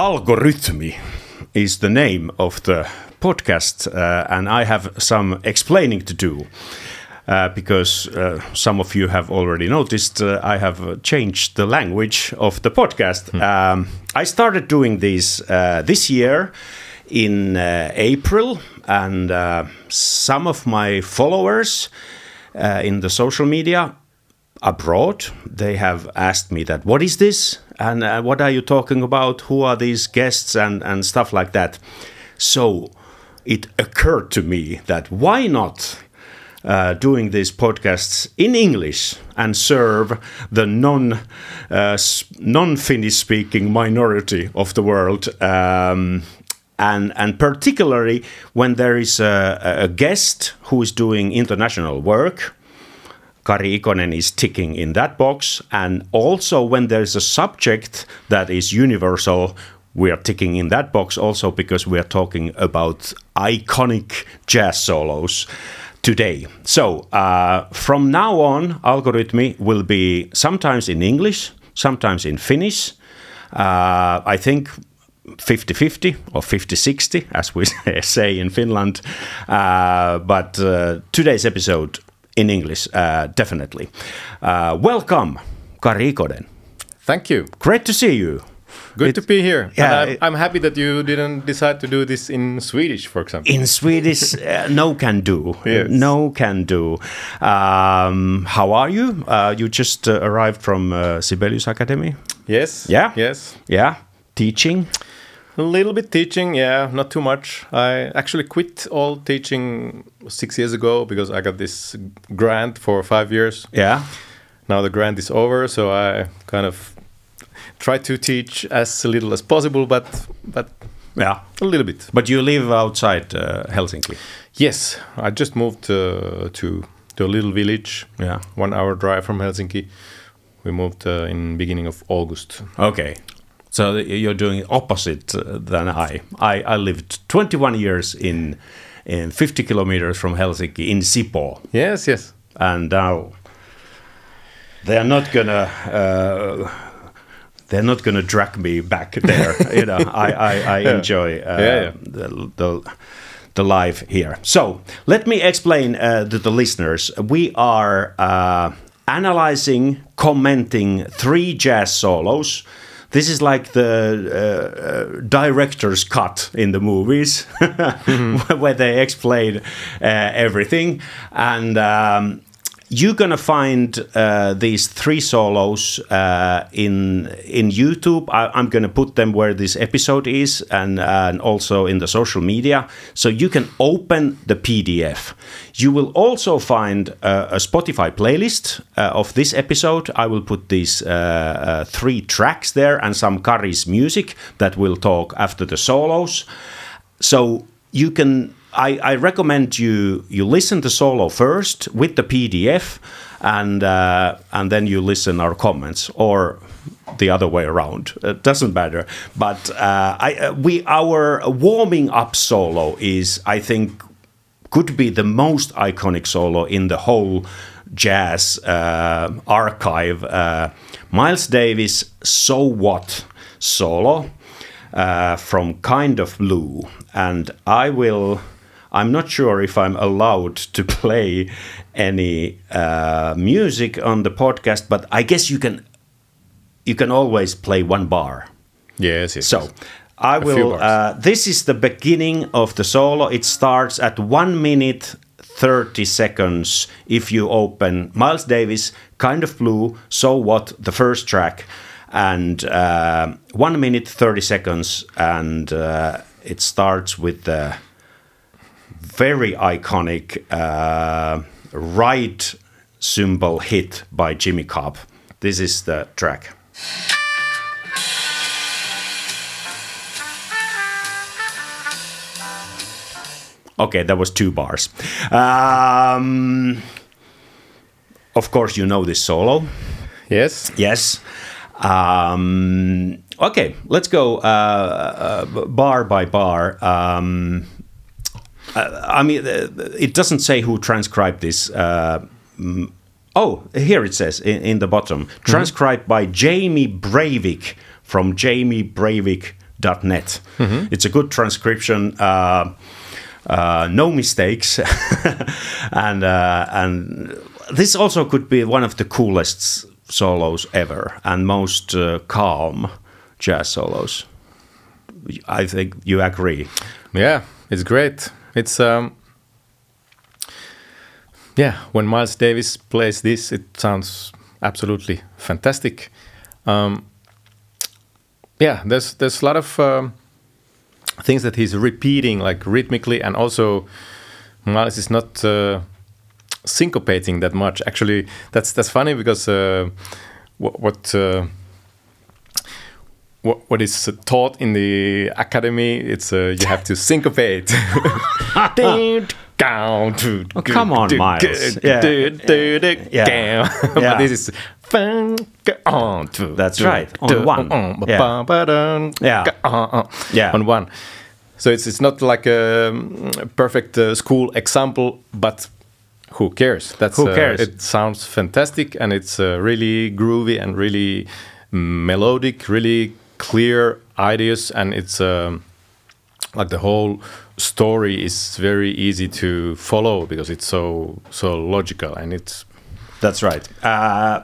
Algorytmi is the name of the podcast, uh, and I have some explaining to do. Uh, because uh, some of you have already noticed, uh, I have changed the language of the podcast. Um, I started doing this uh, this year in uh, April, and uh, some of my followers in the social media abroad. They have asked me that what is this? And what are you talking about? Who are these guests? And and stuff like that. So it occurred to me that why not uh, doing these podcasts in English and serve the non uh, non Finnish speaking minority of the world. Um, and, and particularly when there is a, a guest who is doing international work, Kari Ikonen is ticking in that box. And also when there's a subject that is universal, we are ticking in that box also because we are talking about iconic jazz solos today. So uh, from now on, Algorytmi will be sometimes in English, sometimes in Finnish. Uh, I think 50 50 or 50 60, as we say in Finland. Uh, but uh, today's episode in English, uh, definitely. Uh, welcome, Kari Ikonen. Thank you. Great to see you. Good to be here. Yeah, I'm, it, I'm, happy that you didn't decide to do this in Swedish, for example. In Swedish, uh, no can do. Yes. No can do. Um, how are you? Uh, you just uh, arrived from uh, Sibelius Academy. Yes. Yeah. Yes. Yeah. Teaching. A little bit teaching, yeah, not too much. I actually quit all teaching six years ago because I got this grant for five years. Yeah. Now the grant is over, so I kind of try to teach as little as possible, but but yeah, a little bit. But you live outside uh, Helsinki. Yes, I just moved uh, to to a little village. Yeah, one hour drive from Helsinki. We moved uh, in beginning of August. Okay, so you're doing opposite uh, than I. I. I lived 21 years in in 50 kilometers from Helsinki in Sipoo. Yes, yes. And now they are not gonna uh, they're not going to drag me back there. you know, I I, I enjoy uh, yeah, yeah. The, the the life here. So let me explain uh, to the listeners. We are uh, analyzing, commenting three jazz solos. This is like the uh, uh director's cut in the movies, mm -hmm. where they explain uh, everything. And um, you're gonna find uh, these three solos uh, in in YouTube. I, am gonna put them where this episode is, and and also in the social media, so you can open the PDF. You will also find uh, a Spotify playlist uh, of this episode. I will put these uh, uh, three tracks there and some Kari's music that we'll talk after the solos. So you can I, I, recommend you you listen to solo first with the PDF, and uh, and then you listen our comments or the other way around. It doesn't matter. But uh, I uh, we our warming up solo is I think could be the most iconic solo in the whole jazz uh, archive. Uh, Miles Davis, so what solo. Uh, from kind of blue and i will I'm not sure if I'm allowed to play any uh, music on the podcast, but I guess you can. You can always play one bar. Yes. yes so. I will. Uh, this is the beginning of the solo. It starts at one minute 30 seconds if you open Miles Davis, Kind of Blue, So What, the first track, and uh, 1 minute 30 seconds, and uh, it starts with the very iconic uh, right cymbal hit by Jimmy Cobb. This is the track. Okay, that was two bars. Um, of course, you know this solo. Yes. Yes. Um, okay, let's go uh, uh, bar by bar. Um, uh, I mean, uh, it doesn't say who transcribed this. Uh, oh, here it says in, in the bottom, mm-hmm. transcribed by Jamie Breiwick from JamieBreiwick.com. .net. It's a good transcription. Uh, uh, no mistakes, and uh, and this also could be one of the coolest solos ever and most uh, calm jazz solos. I think you agree. Yeah, it's great. It's um, yeah. When Miles Davis plays this, it sounds absolutely fantastic. Um, yeah, there's there's a lot of um, things that he's repeating like rhythmically, and also Miles is not uh, syncopating that much. Actually, that's that's funny because uh, what. what uh, what, what is taught in the academy it's uh, you have to syncopate oh, come on miles. Yeah. yeah. but this is that's right. On one. yeah. yeah. Yeah. On one. So it's it's not like a perfect uh, school example but who cares? That's who cares? uh, it sounds fantastic and it's uh, really groovy and really melodic really clear ideas and it's um, like the whole story is very easy to follow because it's so so logical and it's that's right. Uh,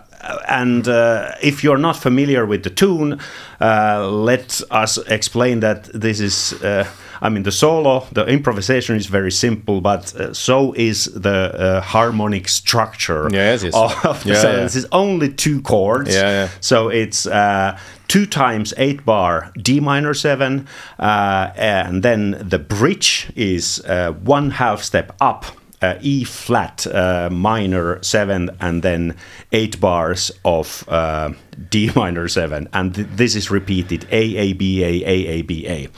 and uh, if you're not familiar with the tune uh, let us explain that this is uh, I mean, the solo, the improvisation is very simple, but uh, so is the uh, harmonic structure yes, yes. of the yeah, song. yeah. This is only two chords. Yeah, yeah. So it's uh, two times eight bar D minor seven, uh, and then the bridge is uh, one half step up. Uh, e flat uh, minor seven and then eight bars of uh, D minor seven, and th- this is repeated A A B A A A B A.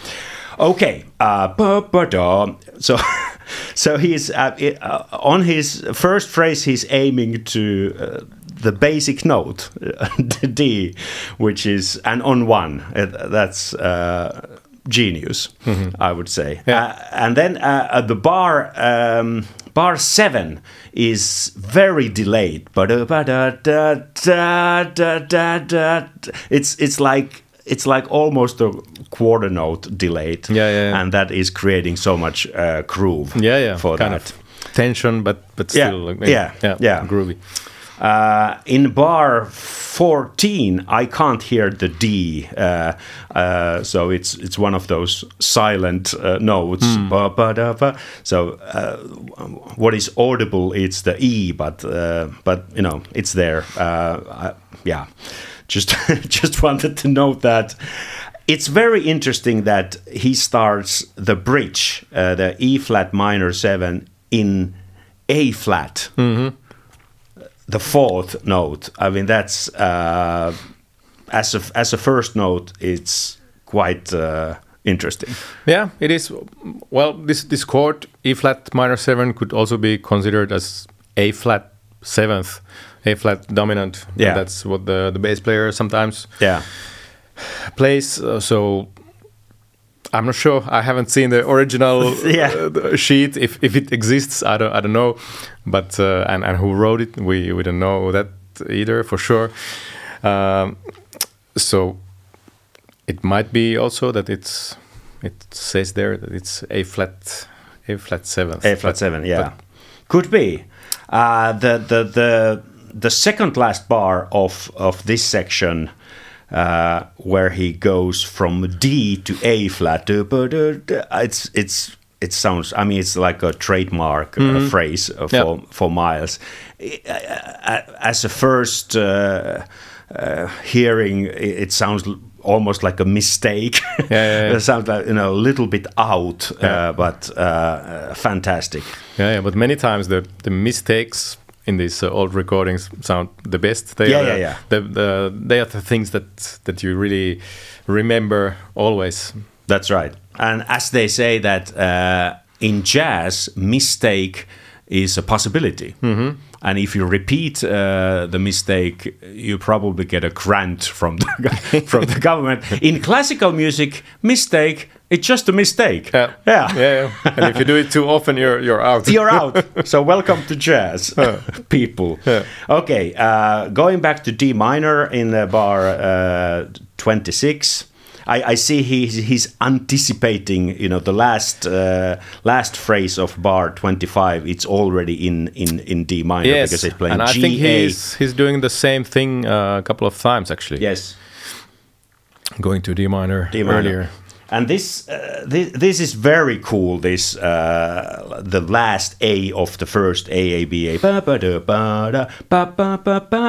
Okay, uh, so so he's uh, uh, on his first phrase. He's aiming to uh, the basic note, the D, which is an on one. that's uh, genius, mm-hmm. I would say. Yeah. Uh, and then the bar. Um, bar seven is very delayed, but it's it's like it's like almost a quarter note delayed. Yeah, yeah, yeah. And that is creating so much uh, groove. Yeah, yeah. For kind that. of tension, but but still, yeah, like, yeah, yeah, yeah, groovy. Uh, in bar 14, I can't hear the D, uh, uh, so it's it's one of those silent uh, notes. Ba, ba, da, ba. So uh, what is audible? It's the E, but uh, but you know it's there. Yeah, just just wanted to note that. It's very interesting that he starts the bridge, the E flat minor seven, in A flat. Mm-hmm the fourth note. I mean, that's uh, as a as a first note, it's quite uh, interesting. Yeah, it is. Well, this this chord E flat minor seven could also be considered as A flat seventh, A flat dominant. Yeah, that's what the the bass player sometimes yeah plays. Uh, so I'm not sure. I haven't seen the original yeah. uh, sheet. If, if it exists, I don't I don't know. But uh, and and who wrote it, we we don't know that either for sure. Um, so it might be also that it's it says there that it's a flat a flat seven. A flat seven, yeah, could be. Uh, the the the the second last bar of of this section uh, where he goes from D to A flat. It's it's it sounds. I mean, it's like a trademark mm -hmm. uh, phrase for yep. for Miles. As a first uh, uh, hearing, it sounds almost like a mistake. Yeah, yeah, yeah. it sounds like you know a little bit out, Yeah. but uh, fantastic. Yeah, yeah, but many times the the mistakes in these uh, old recordings sound the best. They Yeah, are, yeah, yeah. The, the, they are the things that that you really remember always. That's right. And as they say that uh, in jazz, mistake is a possibility. And if you repeat uh, the mistake, you probably get a grant from the, from the government. In classical music, mistake it's just a mistake. Yeah. yeah, yeah, yeah. and if you do it too often, you're you're out. You're out. so welcome to jazz, people. Yeah. Okay, uh, going back to D minor in the bar uh, 26. I, I see he's he's anticipating. You know, the last uh, last phrase of bar twenty five. It's already in in in D minor yes, because he's playing and I G think he's he's doing the same thing uh, a couple of times actually. Yes. going to D minor, D minor. earlier. And this, uh, this this is very cool. This uh, the last A of the first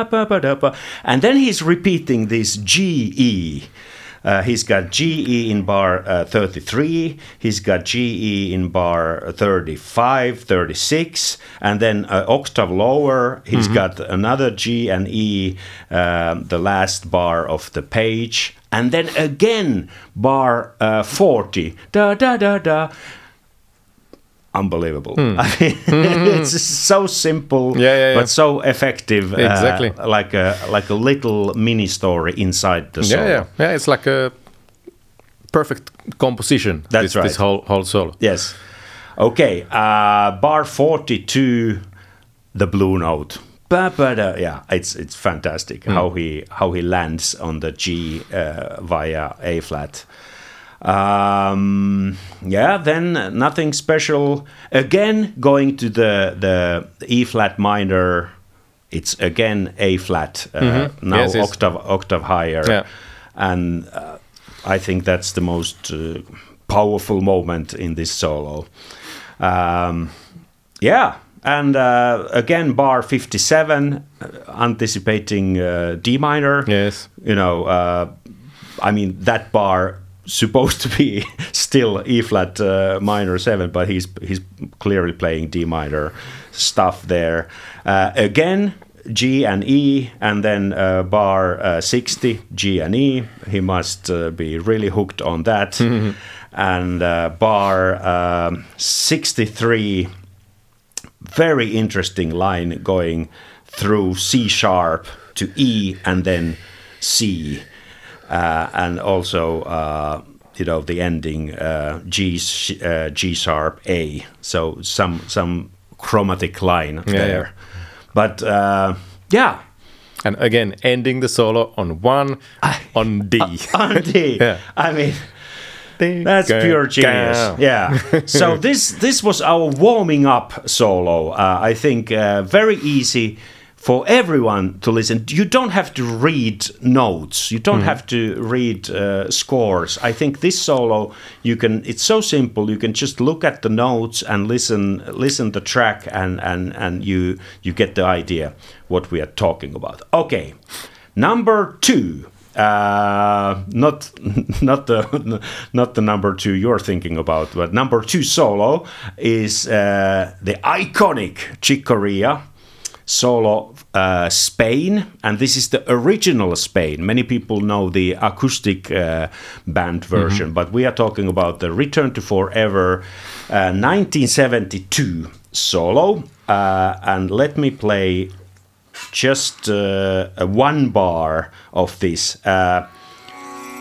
ba, ba, da, ba. and then he's repeating this GE. Uh, he's got GE in bar uh, 33, he's got GE in bar 35, 36, and then uh, octave lower, He's got another G and E, um, the last bar of the page, and then again bar uh, 40, da da da da. Unbelievable. I mean, it's so simple, Yeah, yeah, yeah. but so effective. uh, Exactly. like a like a little mini story inside the song. Yeah, yeah, yeah. It's like a perfect composition. That's this, right. This whole whole solo. Yes. Okay. Uh, bar forty-two, the blue note. Ba, ba, da. Yeah, it's it's fantastic how he how he lands on the G uh, via A flat. Um, yeah, then nothing special. Again, going to the the E flat minor. It's again A flat. Uh, Now Yes, yes. octave octave higher. Yeah. And uh, I think that's the most uh, powerful moment in this solo. Um, yeah, and uh, again, bar 57, uh, anticipating uh, D minor. Yes. You know, uh, I mean, that bar supposed to be still E flat uh, minor 7, but he's, he's clearly playing D minor stuff there. Uh, again, G and E, and then uh, bar uh, 60, G and E. He must uh, be really hooked on that. and uh, bar um, 63, very interesting line going through C sharp to E and then C. Uh, and also, uh, you know, the ending uh, G, uh, G sharp A. So some, some chromatic line Yeah, there. yeah. But uh, yeah, And again, ending the solo on one on D. on D. Yeah. I mean, That's pure genius. Yeah. so this this was our warming up solo. Uh, I think uh, very easy for everyone to listen. You don't have to read notes. You don't have to read uh, scores. I think this solo you can. It's so simple. You can just look at the notes and listen listen the track and and and you you get the idea what we are talking about. Okay, number two uh, not not the not the number two you're thinking about, but number two solo is uh, the iconic Chick Corea solo uh, Spain, and this is the original Spain. Many people know the acoustic uh, band version, but we are talking about the Return to Forever uh, 1972 solo. Uh, and let me play just uh, one bar of this.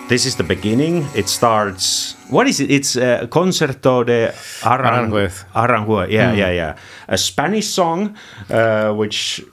This is the beginning. It starts. What is it? It's uh, Concerto de Aranjuez. Aranjuez. Yeah, yeah, yeah. A Spanish song, uh, which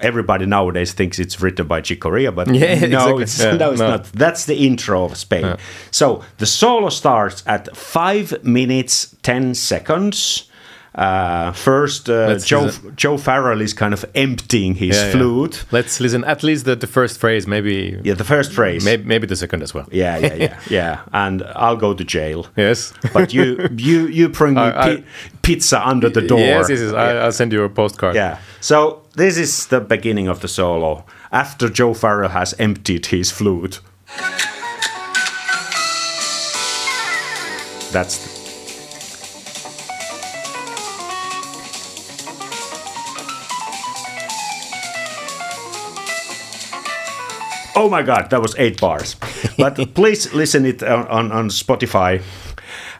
everybody nowadays thinks it's written by Chick Corea, but Yeah, no, exactly. it's, Yeah, no, it's no. not. That's the intro of Spain. So the solo starts at five minutes ten seconds. Uh, first, uh, Joe listen. Joe Farrell is kind of emptying his Yeah, yeah. flute. Let's listen at least the, the first phrase, maybe Yeah, the first phrase. maybe, maybe the second as well. Yeah, yeah, yeah, yeah. And I'll go to jail. Yes. But you, you, you bring me I- pi- pizza under the door. Yes, yes, yes. I, I'll send you a postcard. Yeah. So this is the beginning of the solo after Joe Farrell has emptied his flute. That's Oh my god, that was eight bars. But please listen it on, on, on Spotify.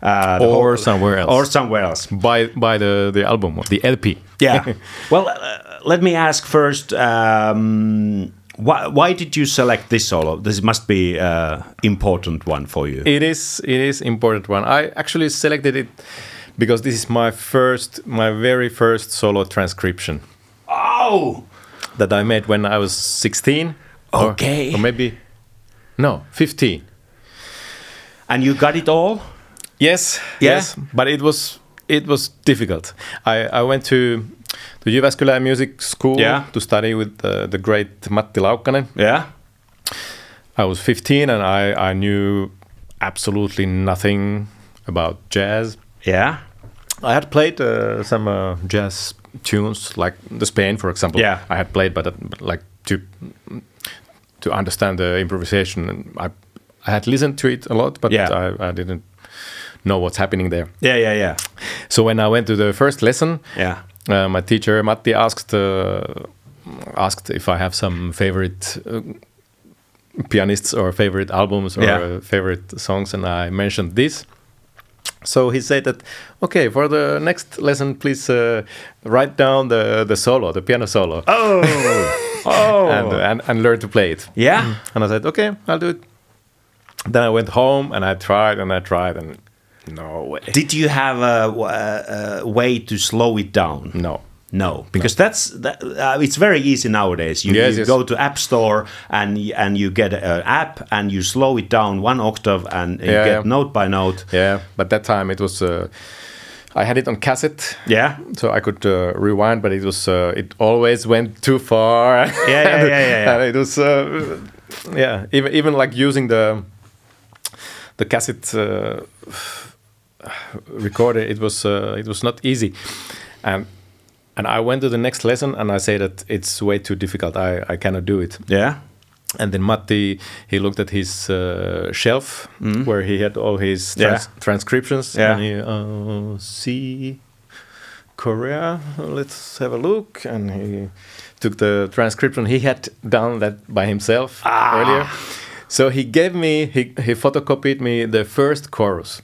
Uh, Or whole- somewhere else. Or somewhere else. Buy buy the the album, the LP. Yeah. well, uh, let me ask first. Um, why, why did you select this solo? This must be uh, important one for you. It is it is important one. I actually selected it because this is my first my very first solo transcription oh, that I made when I was 16. Or- Okay. Or, maybe no, 15. And you got it all? Yes, Yeah? yes, but it was it was difficult. I, I went to to Jyväskylä Music School Yeah. to study with the, the great Matti Laukkanen. Yeah. I was 15 and I, I knew absolutely nothing about jazz. Yeah. I had played uh, some uh, jazz tunes, like the Spain, for example. Yeah. I had played, but, uh, but like to to understand the improvisation, and I I had listened to it a lot, but Yeah. I, I didn't know what's happening there. Yeah, yeah, yeah. So when I went to the first lesson, Yeah. uh, my teacher Matti asked uh, asked if I have some favorite uh, pianists or favorite albums or Yeah. uh, favorite songs, and I mentioned this. So he said that, okay, for the next lesson, please uh, write down the the solo, the piano solo, Oh. oh. and, and and learn to play it. yeah. And I said, okay, I'll do it. Then I went home and I tried and I tried and no way, Did you have a, a, a way to slow it down? no. No, because that's that, uh, it's very easy nowadays. You, Yes, you yes. go to App Store and and you get an app and you slow it down one octave and you Yeah, get yeah. note by note. Yeah, but that time it was. Uh, I had it on cassette, Yeah, so I could uh, rewind, but it was uh, it always went too far. Yeah, yeah, And- yeah, yeah, yeah. And it was, uh, yeah, even even like using the the cassette uh, recorder, it was uh, it was not easy, and and I went to the next lesson and I said that it's way too difficult. I I cannot do it. yeah, And then Matti, he looked at his uh, shelf where he had all his Yeah. transcriptions. Yeah. And he, uh, see, Corea, let's have a look. And he took the transcription. He had done that by himself Ah. earlier. So he gave me, he, he photocopied me the first chorus.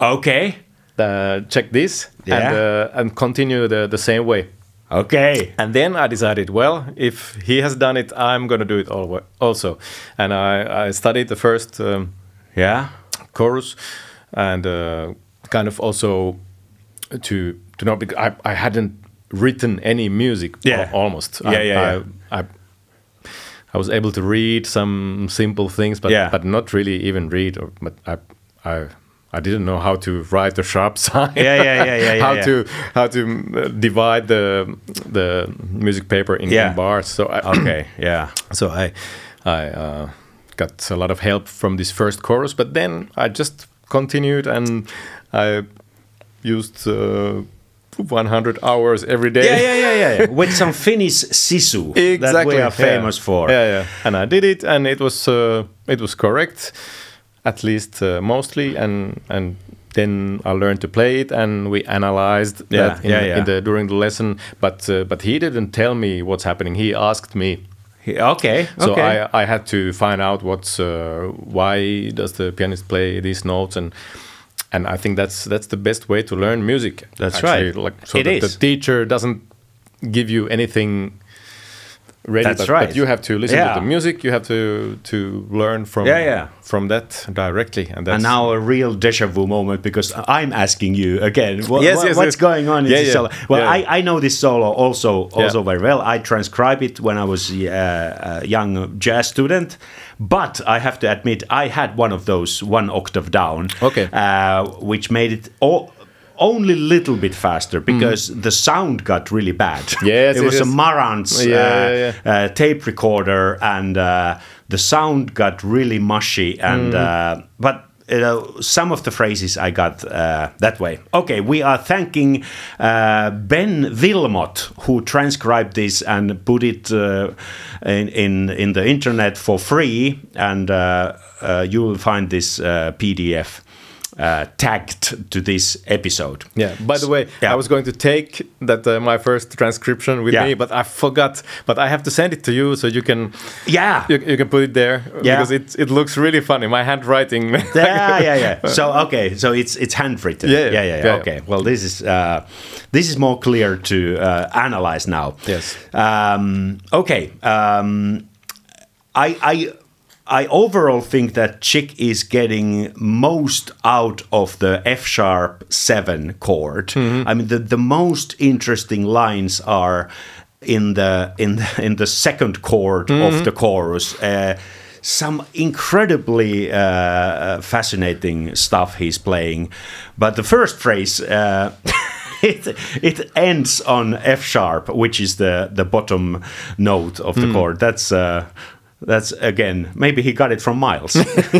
okay, Uh, check this and, Yeah. uh, and continue the, the same way. Okay, And then I decided, well, if he has done it, I'm going to do it also. And I, I studied the first um, yeah, chorus and uh, kind of also to to know because I, I hadn't written any music al- Yeah. almost. Yeah, I, yeah, I, I, I was able to read some simple things, but Yeah. but not really even read. Or, but I I. I didn't know how to write a sharp sign. Yeah, yeah, yeah, yeah, yeah, how yeah. to how to divide the the music paper in, Yeah. in bars. So I, okay, yeah, so I I uh, got a lot of help from this first chorus, but then I just continued and I used uh, 100 hours every day. yeah, yeah, yeah, yeah, yeah. With some Finnish sisu that we are famous yeah. for. Yeah, yeah. And I did it, and it was uh, it was correct, at least uh, mostly, and and. Then I learned to play it, and we analyzed Yeah, that in, yeah, yeah. in the during the lesson. But uh, but he didn't tell me what's happening. He asked me, Okay, so okay. I, I had to find out what's uh, why does the pianist play these notes and and I think that's that's the best way to learn music. That's actually, right. Like so It that is. the teacher doesn't give you anything ready. That's but, right. But you have to listen Yeah. to the music. You have to to learn from Yeah, yeah. from that directly. And that's and now a real deja vu moment because I'm asking you again. What, Yes, what- yes, what's yes. going on in Yeah, this solo? Well. I, I know this solo also also very well. I transcribe it when I was uh, a young jazz student, but I have to admit I had one of those one octave down. Okay. uh, which made it all. Only a little bit faster because the sound got really bad. Mm. Yes, it yes, was a. Marantz Yeah, uh, yeah, uh, tape recorder, and uh, the sound got really mushy. And uh, but you know, some of the phrases I got uh, that way. Okay, we are thanking uh, Ben Willmott who transcribed this and put it uh, in, in in the internet for free, and you will find this PDF. Uh, tagged to this episode. Yeah. By the way, Yeah. I was going to take that uh, my first transcription with Yeah. me, but I forgot. But I have to send it to you so you can Yeah, you, you can put it there Yeah. because it it looks really funny. My handwriting. yeah, yeah, yeah. So okay, so it's it's handwritten. Yeah, yeah, yeah, yeah. yeah. yeah. Okay. Well, this is uh, this is more clear to uh, analyze now. Yes. Um, okay. Um, I I. I overall think that Chick is getting most out of the F sharp seven chord. I mean, the, the most interesting lines are in the in the, in the second chord of the chorus. Uh, some incredibly uh, fascinating stuff he's playing. But the first phrase. Uh, it, it ends on F sharp, which is the, the bottom note of the Hmm. chord. That's uh, that's again maybe he got it from Miles.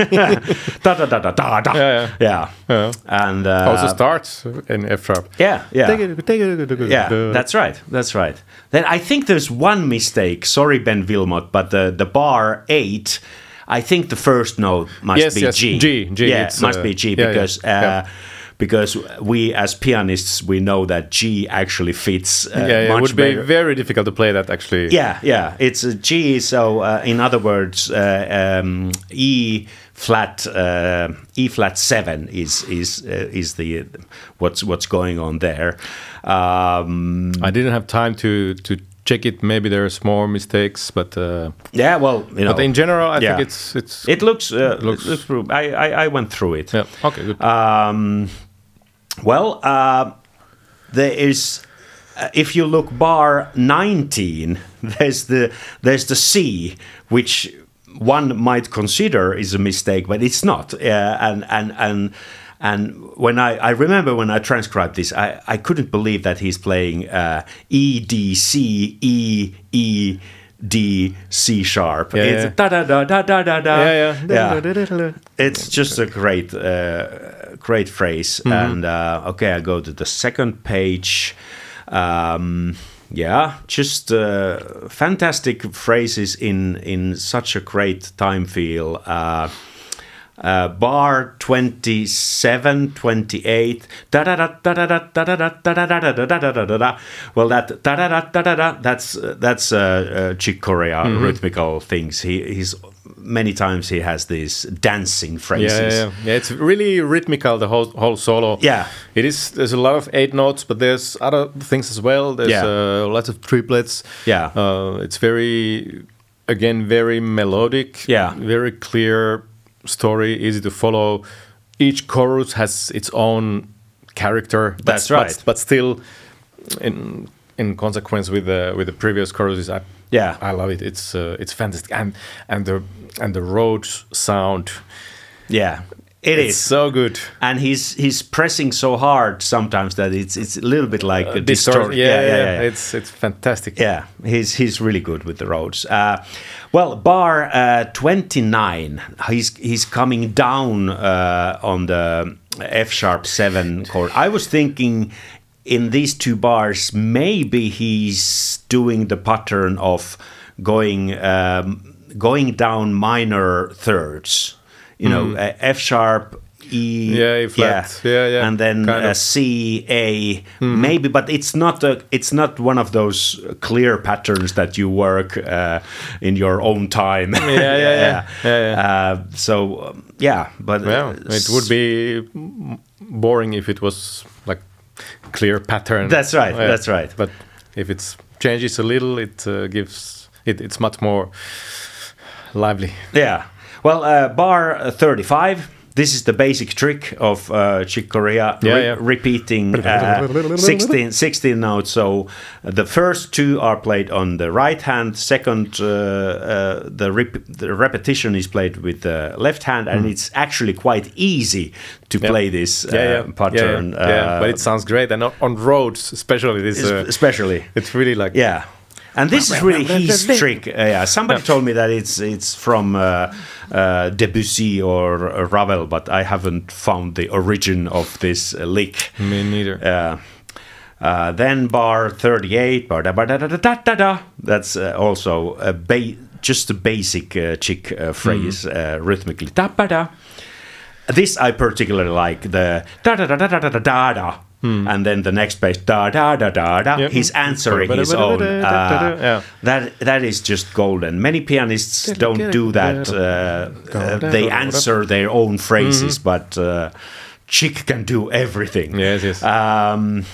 da da da da da da. Yeah, yeah. Yeah. And uh, also starts in F sharp. yeah, yeah. Take it, take it, Yeah, that's right. That's right. Then I think there's one mistake. Sorry, Ben Willmott, but the the bar eight. I think the first note must Yes, be yes, G. G, G, Yeah, it's, must uh, be G yeah, yeah, because yeah. Uh, because we as pianists we know that G actually fits uh, yeah, yeah, it would be very difficult to play that actually. Yeah, yeah, it's a G. So, uh, in other words, uh, um, E flat, uh, E flat seven is is uh, is the what's what's going on there. Um, I didn't have time to to check it. Maybe there's more mistakes, but uh, yeah, well, you know, but in general, I yeah. think it's it's it looks uh, it looks- looks. I, I I went through it. yeah. Okay, good. Um, well, uh, there is. Uh, if you look bar 19, there's the there's the C, which one might consider is a mistake, but it's not. Uh, and and and and when I, I remember when I transcribed this, I, I couldn't believe that he's playing uh, E D C E E D C sharp. Yeah, it's yeah. da da da da da da da. yeah, yeah. yeah. It's just a great, uh, great phrase. And uh, okay, I go to the second page. Um, yeah, just uh, fantastic phrases in in such a great time feel. Uh, uh, bar 27, 28, da da da da da da da da da da da da da da da da da da. Well, that da da da da da da. That's uh, that's uh, uh, Chick Corea rhythmical things. He he's many times he has these dancing phrases. yeah, yeah, yeah. It's really rhythmical. The whole whole solo. Yeah. it is. There's a lot of eight notes, but there's other things as well. There's Yeah. uh, lots of triplets. Yeah. uh, it's very, again, very melodic. Yeah. very clear story, easy to follow. Each chorus has its own character. but- That's but- right. But, still, in in consequence with the with the previous choruses, I Yeah. I love it. It's uh, it's fantastic, and and the and the Rhodes sound. Yeah, it It's is. so good. and he's he's pressing so hard sometimes that it's it's a little bit like a Distort- distort. yeah, yeah, It's it's fantastic. Yeah, he's he's really good with the Rhodes. Uh, well, bar uh, twenty nine, he's he's coming down uh, on the F sharp seven chord. I was thinking in these two bars maybe he's doing the pattern of going um, going down minor thirds. You know, uh, F sharp. E. Yeah, E flat. Yeah, yeah, and then uh. C A Hmm. maybe, but it's not a it's not one of those clear patterns that you work uh, in your own time. Yeah, yeah, yeah. Yeah, Uh, so um, yeah, but Well, it would be boring if it was like clear pattern. That's right, that's right. But if it changes a little, it uh, gives it, it's much more lively. Yeah. Well, uh, bar uh, 35. This is the basic trick of uh, Chick Corea, Yeah, re- yeah. repeating uh, 16, 16 notes. So uh, the first two are played on the right hand. Second, uh, uh, the, rep- the repetition is played with the left hand, and it's actually quite easy to Mm. Yeah. play this uh, Yeah, yeah, yeah, pattern. Yeah, yeah. uh, but it sounds great, and on- on Rhodes especially. This uh, especially. it's really like Yeah. And this is really his trick. Uh, yeah, somebody told me that it's it's from uh, uh, Debussy or uh, Ravel, but I haven't found the origin of this uh, lick. me neither. Uh, uh, then bar 38, bar da da da da da da. That's uh, also a ba- just a basic uh, chick uh, phrase uh, rhythmically. Da ba da. This I particularly like the da da da da da da da da da. And then the next page da da da da da. Yep. He's answering his own. Uh, Yeah. That that is just golden. Many pianists don't do that. Uh, uh, they answer their own phrases, but uh, Chick can do everything. Yes, yes. Um,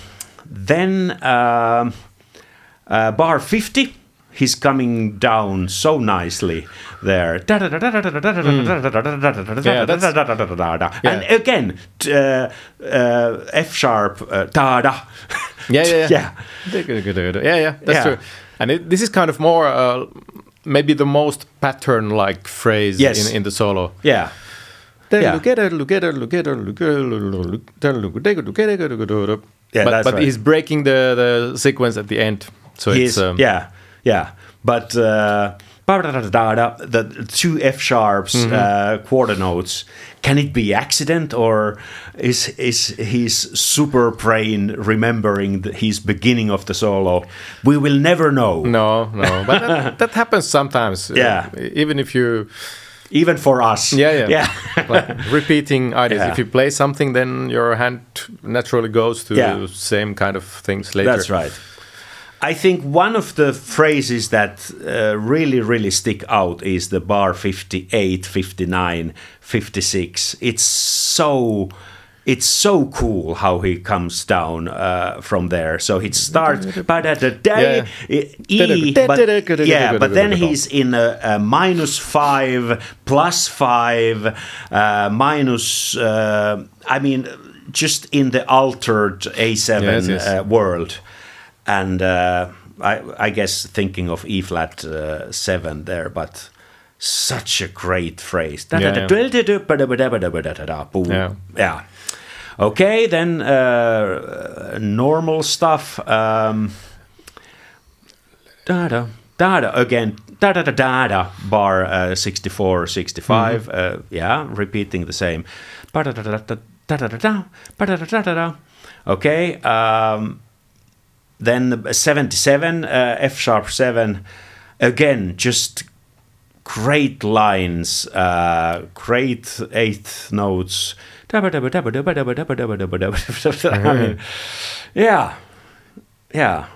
then um, uh, bar 50, he's coming down so nicely there. And again, uh, uh, F sharp, uh, da da. Yeah, yeah, yeah. yeah. That's true. And it, this is kind of more uh, maybe the most pattern-like phrase Yes. in, in the solo. Yeah. Yeah. Yeah, but but right. he's breaking the, the sequence at the end. So He's, it's um, yeah, yeah. But uh, the two F sharps Mm-hmm. uh, quarter notes. Can it be accident or is is his super brain remembering the, his beginning of the solo? We will never know. no, no, but that, that happens sometimes. uh, Yeah. even if you Even for us. Yeah, yeah. yeah. like repeating ideas. Yeah. If you play something, then your hand naturally goes to Yeah. same kind of things later. That's right. I think one of the phrases that uh, really, really stick out is the bar 58, 59, 56. It's so. It's so cool how he comes down uh, from there. So it starts, but at the day, E, but, yeah, but then he's in a, a minus five, plus five, uh, minus. Uh, I mean, just in the altered A7 Yes, yes. Uh, world, and uh, I, I, guess thinking of E flat uh, seven there, but such a great phrase. Yeah, yeah. Okay, then uh, normal stuff. Um, data, again. Data, data. Bar uh, 64, 65. Mm-hmm. Uh, yeah, repeating the same. Okay. Um, then 77 uh, F sharp 7 again just great lines uh, great eighth notes. I mean, yeah yeah.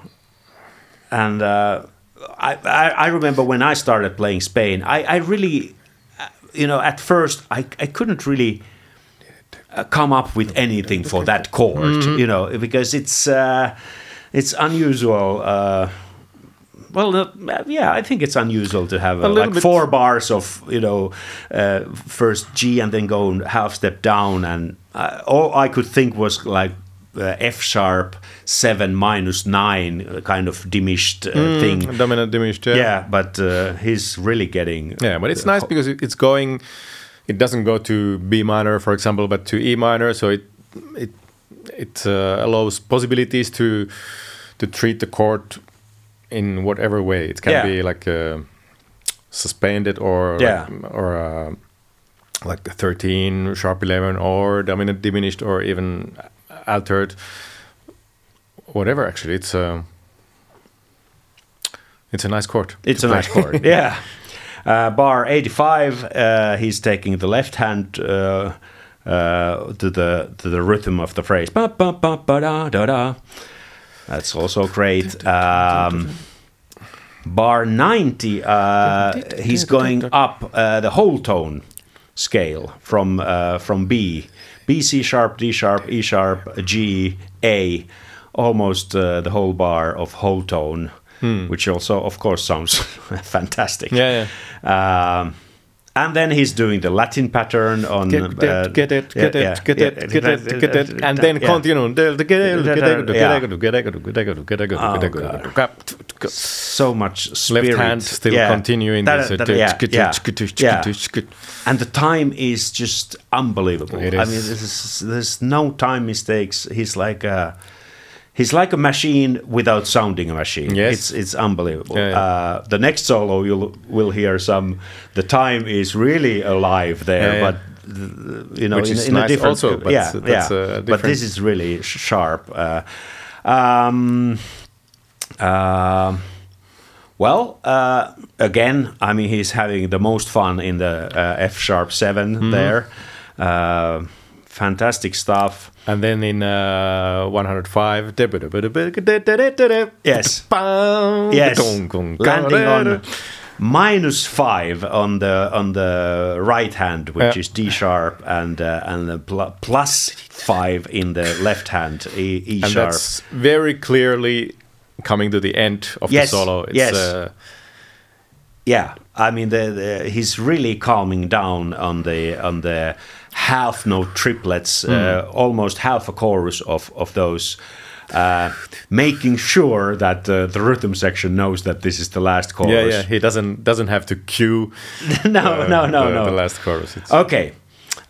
And uh, I, I I remember when I started playing Spain I, I really you know at first I, I couldn't really uh, come up with anything for that chord you know because it's uh, it's unusual uh, well, uh, yeah, I think it's unusual to have uh, like four bars of you know uh, first G and then go half step down, and uh, all I could think was like uh, F sharp seven minus nine, uh, kind of diminished uh, thing. Dominant diminished. Yeah. Yeah, but uh, he's really getting. Yeah, but it's nice because it's going. It doesn't go to B minor, for example, but to E minor. So it it it uh, allows possibilities to to treat the chord in whatever way. It can Yeah. be like uh, suspended or Yeah. like, or uh, like a 13 sharp 11 or dominant diminished or even altered. Whatever. Actually, it's a it's a nice chord. It's a play. nice chord. yeah. Uh, bar 85, uh, he's taking the left hand uh, uh, to the to the rhythm of the phrase. Ba, ba, ba, ba, da, da, da. That's also great. Um, bar 90, uh, he's going up uh, the whole tone scale from uh, from B. B, C sharp, D sharp, E sharp, G, A, almost uh, the whole bar of whole tone, which also, of course, sounds fantastic. Yeah, Um, and then he's doing the Latin pattern on Get, it, uh, it, get it, yeah, get it, yeah, get yeah, it, get it, get it, and then continue. Yeah. So much spirit. Left hand still Yeah. continuing That- uh, that- yeah, yeah. And the time is just unbelievable. It I mean, is, there's no time mistakes. He's like a, he's like a machine without sounding a machine. Yes. It's it's unbelievable. Yeah, yeah. Uh, the next solo you'll will hear some. The time is really alive there, Yeah, but. You know, Which in, is in a nice different, also, but yeah, that's, yeah. uh, but this is really sh- sharp. Uh, um, um, well, uh, again, I mean, he's having the most fun in the uh, F sharp 7 Mm-hmm. there. Uh, fantastic stuff. And then in uh, 105, Yes. Yes. Landing on minus five on the on the right hand, which Yeah. is D sharp, and uh, and the pl- plus five in the left hand, E, e and sharp. that's very clearly coming to the end of Yes, the solo. It's, yes. uh, Yeah, I mean, the, the, he's really calming down on the on the half note triplets, uh, almost half a chorus of of those. uh, making sure that uh, the rhythm section knows that this is the last chorus. Yeah, yeah. He doesn't doesn't have to cue. no, uh, no, no, the, no. The last chorus. It's, Okay.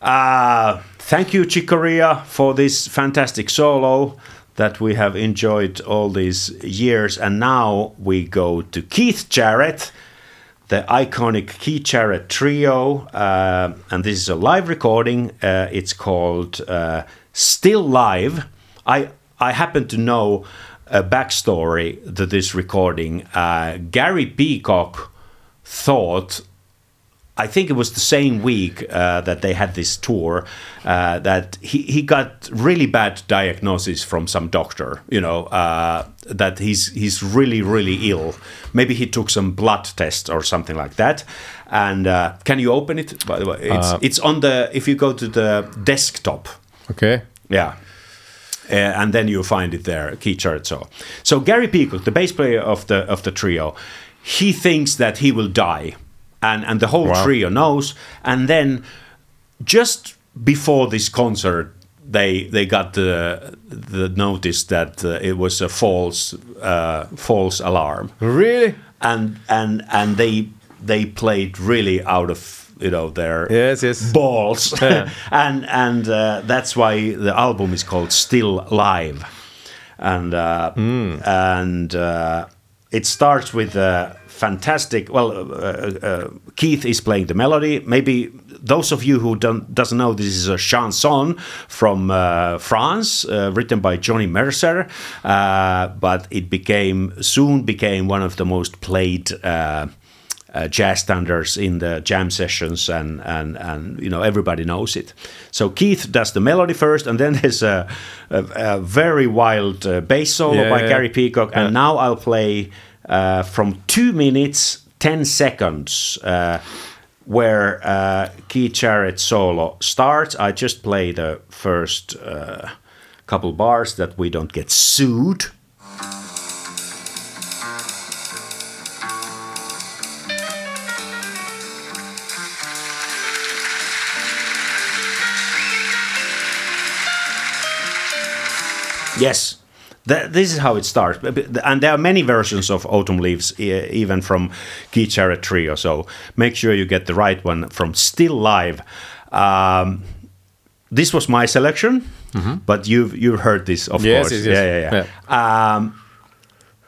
Uh, thank you, Chick Corea, for this fantastic solo that we have enjoyed all these years. And now we go to Keith Jarrett, the iconic Jarrett trio. Uh, and this is a live recording. Uh, it's called uh, Still Live. I, I happen to know a backstory to this recording. Uh, Gary Peacock thought I think it was the same week uh, that they had this tour uh, that he, he got really bad diagnosis from some doctor. You know uh, that he's he's really really ill. Maybe he took some blood test or something like that. And uh, can you open it? By the way, it's Uh, it's on the if you go to the desktop. okay. Yeah. Uh, and then you find it there, key chart. So, so Gary Peacock, the bass player of the of the trio, he thinks that he will die, and and the whole Wow. trio knows. And then, just before this concert, they they got the the notice that uh, it was a false uh, false alarm, Really? and and and they they played really out of you know their Yes, yes. balls Yeah. and and uh, that's why the album is called still live and uh, Hmm. and uh, it starts with a fantastic well uh, uh, keith is playing the melody maybe those of you who don't doesn't know this is a chanson from uh, france uh, written by johnny mercer uh, but it became soon became one of the most played uh, uh, jazz standards in the jam sessions, and and and you know everybody knows it. So Keith does the melody first, and then there's a, a, a very wild uh, bass solo Yeah, by yeah. Gary Peacock, and now I'll play uh, from two minutes ten seconds. Uh, where uh, Keith Jarrett solo starts, I just play the first uh, couple bars that we don't get sued. Yes. Th- this is how it starts. And there are many versions of Autumn Leaves, e- even from Keith Jarrett Trio. So make sure you get the right one from Still Live. Um, this was my selection, but you've you've heard this, of. Yes, course. yes, yes. Yeah, yeah, yeah. Um,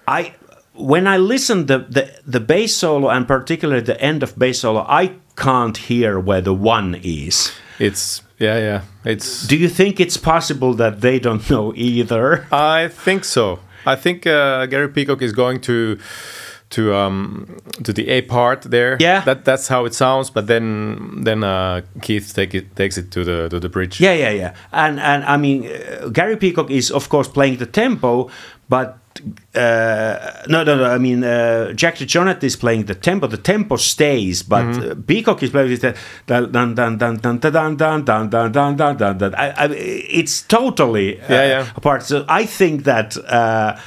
I when I listen the, the the bass solo and particularly the end of bass solo, I can't hear where the one is. It's yeah, yeah. It's. Do you think it's possible that they don't know either? I think so. I think uh, Gary Peacock is going to to um to the A part there. Yeah. That that's how it sounds. But then then uh, Keith take it takes it to the to the bridge. Yeah, yeah, yeah. And and I mean, uh, Gary Peacock is of course playing the tempo, but uh, no, no, no. I mean, uh, Jack DeJohnette is playing the tempo. The tempo stays, but uh, Peacock is playing the dun dun dun dun dun dun dun dun dun dun dun dun dun. I, I, it's totally uh, Yeah, yeah. apart. So I think that. Uh,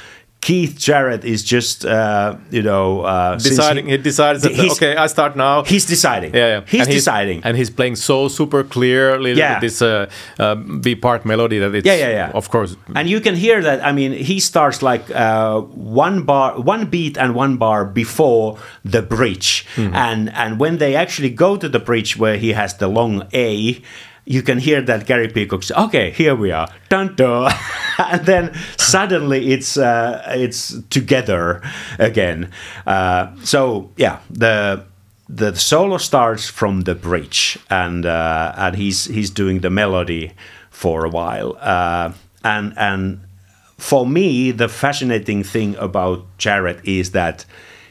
Keith Jarrett is just, uh, you know, uh, Deciding, he, decides that okay, I start now. He's deciding. yeah, yeah. He's And deciding. and he's playing so super clearly Yeah. with this uh, uh, B part melody that it's Yeah, yeah, yeah. Of course, and you can hear that. I mean, he starts like uh, one bar, one beat, and one bar before the bridge, and and when they actually go to the bridge where he has the long A. You can hear that Gary Peacock's okay. Here we are, dun, and then suddenly it's uh, it's together again. Uh, so yeah, the the solo starts from the bridge, and uh, and he's he's doing the melody for a while, uh, and and for me the fascinating thing about Jarrett is that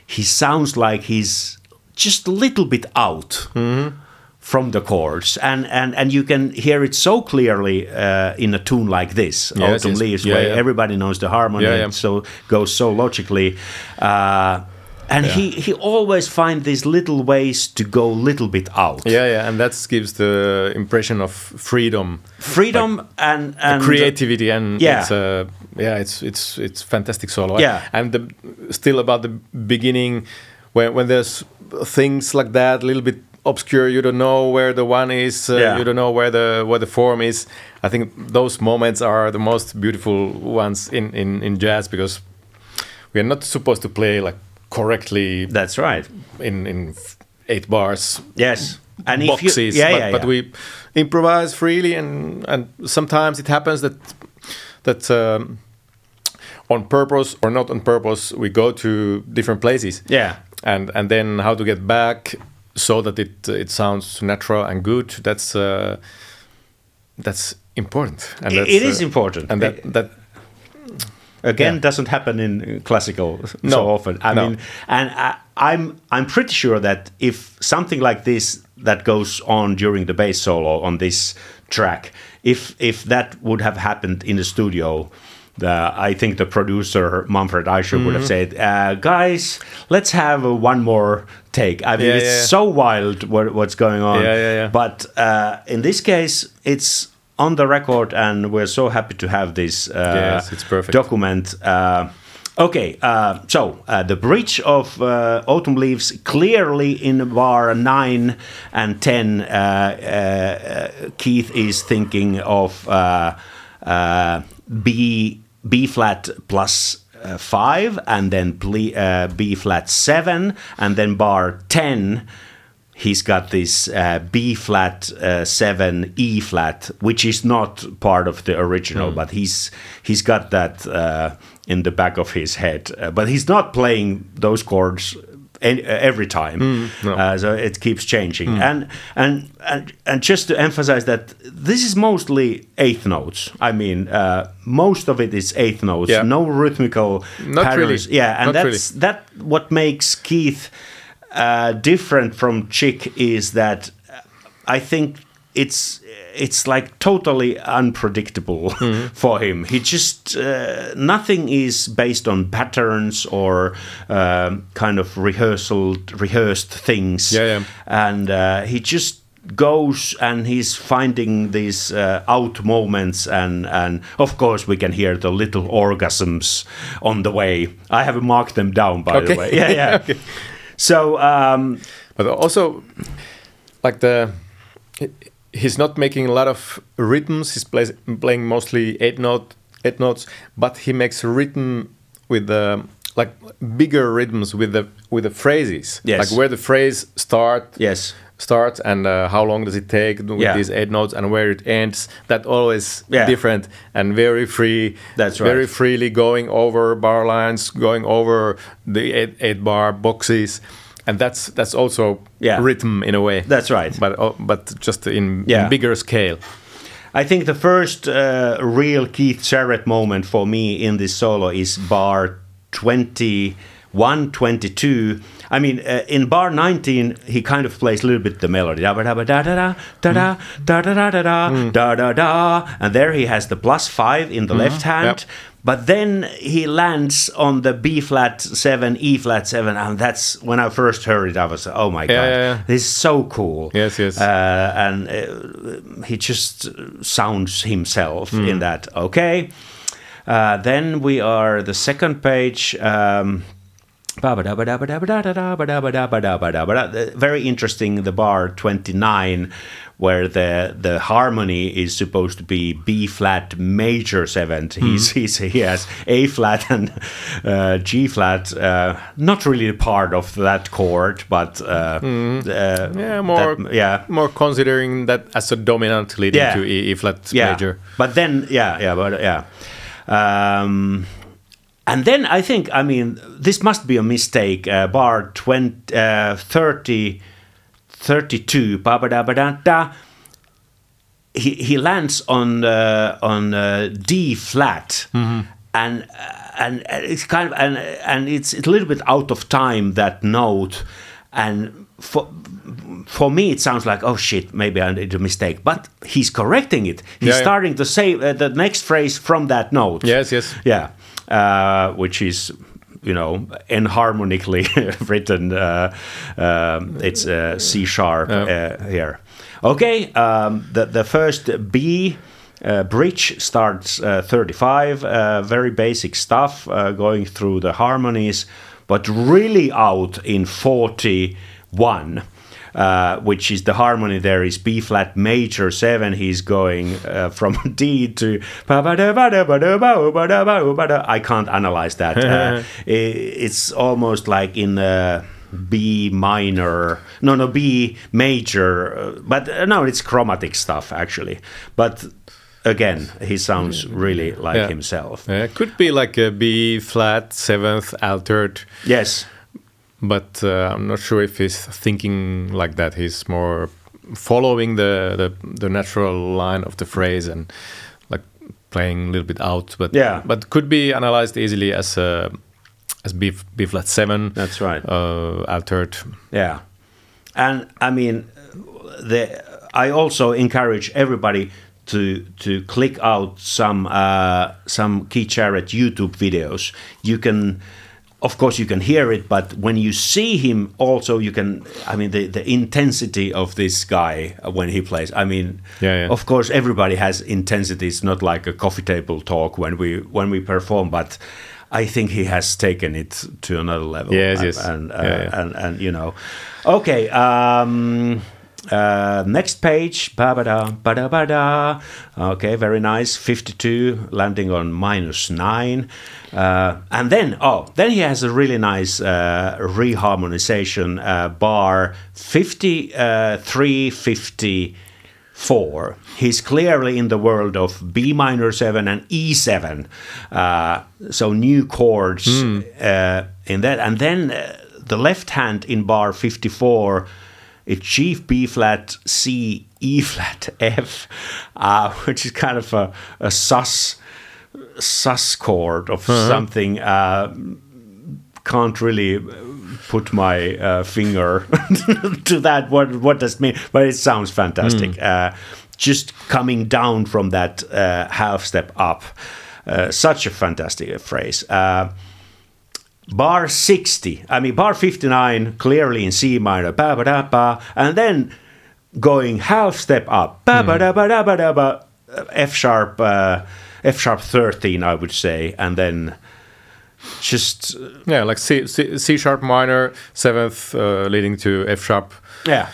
he sounds like he's just a little bit out. From the chords, and, and and you can hear it so clearly uh, in a tune like this, Yes, "Autumn. Leaves," Yeah, where yeah. everybody knows the harmony, Yeah, yeah. so goes so logically. Uh, and he, he always finds these little ways to go a little bit out. yeah, yeah, and that gives the impression of freedom, Freedom and, and creativity, and Yeah. it's uh, yeah, it's it's it's fantastic solo. Yeah. and the still about the beginning when when there's things like that, a little bit obscure. You don't know where the one is. Uh, Yeah. You don't know where the where the form is. I think those moments are the most beautiful ones in in in jazz because we are not supposed to play like correctly That's right. in in eight bars Yes. And if boxes, you, yeah, but, yeah, but we improvise freely, and and sometimes it happens that that um, on purpose or not on purpose we go to different places. Yeah. and and then how to get back so that it it sounds natural and good. That's uh, that's important. And It- that's, it is uh, important. and that that again Yeah. doesn't happen in classical so often. I no. mean, and I, I'm I'm pretty sure that if something like this that goes on during the bass solo on this track, if if that would have happened in the studio. The, I think the producer Manfred Eicher would have Mm-hmm. said, uh, "Guys, let's have uh, one more take." I mean, Yeah, it's yeah. so wild what, what's going on. Yeah, yeah, yeah. But uh, in this case, it's on the record, and we're so happy to have this uh, Yes, it's perfect. document. Uh, okay, uh, so uh, the breach of uh, Autumn Leaves clearly in bar 9 and 10, uh, uh, Keith is thinking of uh, uh, B, B flat plus uh, 5 and then ple- uh, B flat 7 and then bar 10 he's got this uh, B flat uh, seven E flat, which is not part of the original, but he's he's got that uh, in the back of his head. Uh, but he's not playing those chords en- uh, every time, no. uh, so it keeps changing. And, and and and just to emphasize that this is mostly eighth notes. I mean, uh, most of it is eighth notes. Yeah. No rhythmical Not patterns. really. Yeah, and Not that's that what makes Keith uh, different from Chick is that uh, I think it's it's like totally unpredictable for him. He just uh, nothing is based on patterns or um, kind of rehearsal rehearsed things. Yeah, yeah. And uh, he just goes and he's finding these uh, out moments and and of course we can hear the little orgasms on the way i have marked them down by the way yeah yeah Okay. so um But also, like the, he- he's not making a lot of rhythms. He's plays, playing mostly eight note, eight notes, but he makes rhythm with the like bigger rhythms with the with the phrases. Yes. Like where the phrase start. yes Starts and uh, how long does it take with Yeah. these eight notes and where it ends? That always Yeah. different and very free. That's right. Very freely going over bar lines, going over the eight, eight bar boxes, and that's that's also Yeah. rhythm in a way. That's right. But oh, but just in, Yeah. in bigger scale. I think the first uh, real Keith Jarrett moment for me in this solo is bar 21, 22. I mean, uh, in bar 19, he kind of plays a little bit the melody. Da da da da da da da da da da da da da da da. And there he has the plus five in the left hand. Yep. But then he lands on the B flat seven, E flat seven, and that's when I first heard it. I was, oh my god, yeah, yeah, yeah. this is so cool. Yes, yes. Uh, and uh, he just sounds himself mm. in hmm. that. Okay. Uh, then we are the second page. Um, very interesting, the bar 29, where the the harmony is supposed to be B flat major seventh. Hmm. He's, he's he has A flat and uh, G flat. Uh, not really a part of that chord, but uh, uh, Hmm. Yeah, more that- yeah. more considering that as a dominant leading Yeah. to E, e flat yeah. major. But then, yeah, yeah, but yeah. Um, and then I think, I mean, this must be a mistake. Uh, bar 20, uh, 30, 32, ba-ba-da-ba-da-da. He, he lands on uh, on uh, D flat, and uh, and it's kind of and and it's a little bit out of time that note, and for for me it sounds like oh shit maybe I did a mistake, but he's correcting it. He's Yeah, yeah. starting to say uh, the next phrase from that note. Yes, yes. Yeah, uh, which is you know enharmonically written. Uh, um, it's uh, C sharp uh, here. Okay, um, the the first B. Uh, bridge starts uh, 35, uh, very basic stuff, uh, going through the harmonies, but really out in 41. Uh, which is the harmony there is B flat major seven. He's going uh, from D to. I can't analyze that. Uh, it's almost like in. Uh, B minor, no, no, B major, uh, but uh, no, it's chromatic stuff actually. But again, he sounds really like Yeah. himself. Yeah, it could be like a B flat seventh altered, Yes, but uh, I'm not sure if he's thinking like that. He's more following the, the the natural line of the phrase and like playing a little bit out. But Yeah. but could be analyzed easily as a as B B flat seven. That's right. Uh, altered. Yeah, and I mean, the I also encourage everybody to to click out some uh, some Keith Jarrett YouTube videos. You can. Of course, you can hear it, but when you see him, also you can. I mean, the, the intensity of this guy when he plays. I mean, Yeah, yeah. of course, everybody has intensity. It's not like a coffee table talk when we when we perform, but I think he has taken it to another level. Yes, and, yes. and, uh, Yeah, yeah. and and you know, okay. Um, uh, next page, ba ba da, ba da ba da. Okay, very nice. 52, landing on minus nine. Uh, and then, oh, then he has a really nice uh, reharmonization uh, bar 53, 54. He's clearly in the world of B minor 7 and E7. Uh, so new chords mm. in that. And then the left hand in bar 54 a chief B flat, C, E flat, F, uh, which is kind of a, a sus sus chord of uh-huh. something. Uh, can't really put my uh, finger to that. What what does it mean? But it sounds fantastic. Mm. just coming down from that uh, half step up, uh, such a fantastic phrase. Bar 60, I mean, bar 59, clearly in C minor, ba ba da ba, and then going half step up, ba ba da ba da ba da ba, F sharp, uh, F sharp 13, I would say, and then just, uh, Yeah, like C, C, C sharp minor seventh, uh, leading to F sharp. Yeah,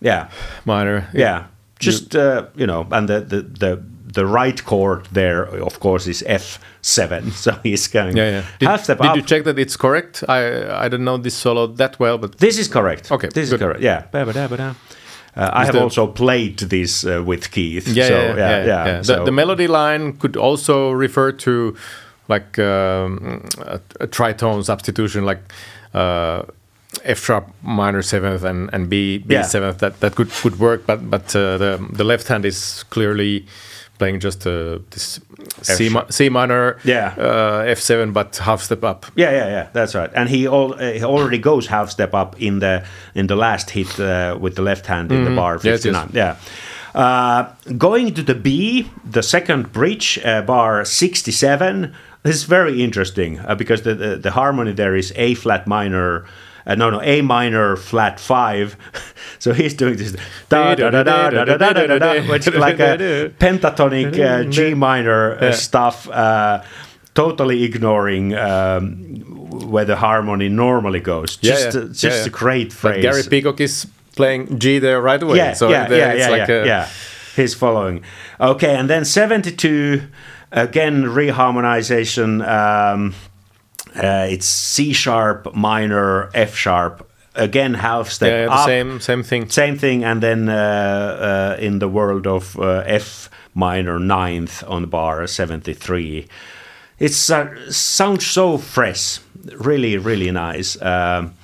yeah, minor. yeah, just, uh, you know, and the, the, the, the right chord there, of course, is F7, so he's going Yeah, yeah. Did, half step did up. you check that it's correct? I I don't know this solo that well, but This is correct. Okay, this is correct. Yeah. Uh, I have the- also played this uh, with Keith. yeah, so, yeah, yeah, yeah, yeah. The, so- the melody line could also refer to like um, a, a tritone substitution, like uh, F sharp minor seventh and, and B B Yeah. seventh. That that could could work, but but uh, the the left hand is clearly playing just uh, this C, mi- C minor, Yeah. uh, F seven, but half step up. Yeah, yeah, yeah. That's right. And he, all, uh, he already goes half step up in the in the last hit uh, with the left hand in the bar Mm-hmm. Yes, yes. Yeah. Uh, going to the B, the second bridge, uh, bar 67. This is very interesting because the, the, the harmony there is A flat minor. Uh, no, no, A minor flat five. so he's doing this, da, da, da, da, da, da, da, da, da, da, which like a pentatonic uh, G minor uh, stuff, uh, totally ignoring um, where the harmony normally goes. Yeah, Just, yeah. uh, just Yeah, yeah. a great But phrase. Gary Peacock is playing G there right away. Yeah, so yeah, yeah, it's yeah, like yeah, a, yeah. He's following. Okay, and then 72, again, reharmonization. Um, uh, it's C sharp, minor, F sharp. Again, half step yeah, up. same same thing. Same thing, and then uh, uh, in the world of uh, F minor ninth on bar 73. it uh, sounds so fresh, really, really nice. Um,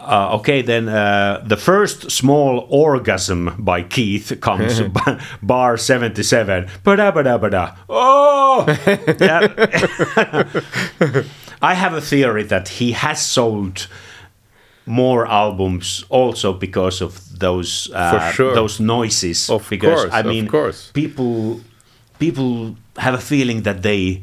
uh, okay, then uh, the first small orgasm by Keith comes bar 77. Ba-da, ba-da, ba-da. Oh! I have a theory that he has sold more albums also because of those uh, sure. those noises. Of because course, I of mean, course. people people have a feeling that they,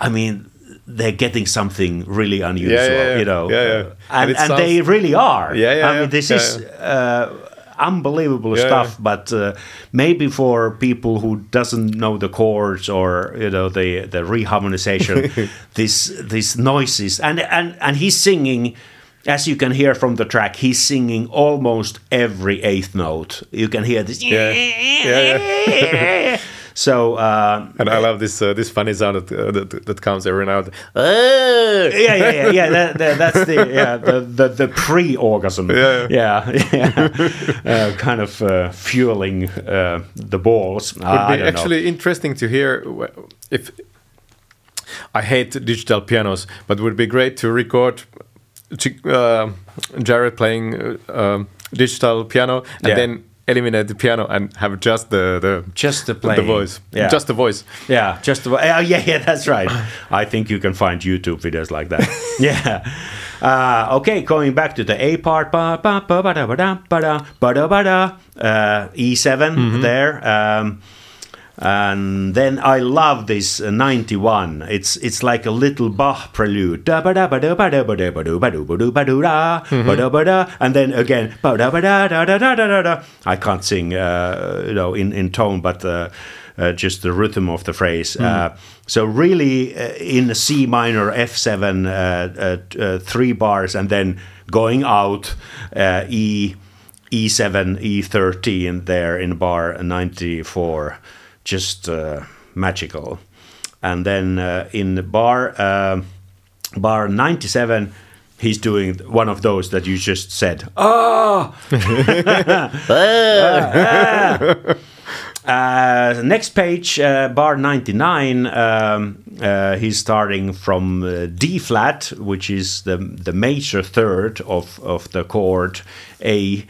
I mean, they're getting something really unusual. yeah, you know, yeah, yeah. and And and they really are. Yeah, yeah, I mean, this yeah, is. Uh, unbelievable Yeah, stuff but uh, maybe for people who doesn't know the chords or you know the the reharmonization this these noises and and and he's singing as you can hear from the track, he's singing almost every eighth note. You can hear this. Yeah. So uh, And I love this uh, this funny sound that, uh, that, that comes every now and then. yeah, yeah, yeah, yeah. That, that, that's the yeah the the, the pre-orgasm. Yeah. yeah, yeah. uh, kind of uh, fueling uh, the balls. Would be actually interesting to hear if I hate digital pianos, but it would be great to record uh, Jarrett playing uh, um, digital piano and Yeah. then eliminate the piano and have just the the Just the the voice, Yeah. just the voice. yeah, just the, uh, yeah, yeah. That's right. I think you can find YouTube videos like that. yeah. Uh, okay, going back to the A part, ba ba ba ba da ba da ba da ba da ba da, uh, E 7 there. Um, and then I love this uh, 91. It's it's like a little Bach prelude. And then again. I can't sing uh, you know in, in tone, but uh, uh just the rhythm of the phrase. Mm. Uh, so really uh, in C minor F7 three bars and then going out E E7 E13 there in bar 94 just uh, magical. And then uh, in bar uh, bar 97, he's doing one of those that you just said. Oh! Uh, next page, uh, bar 99, um, uh, he's starting from D flat, which is the, the major third of, of the chord A.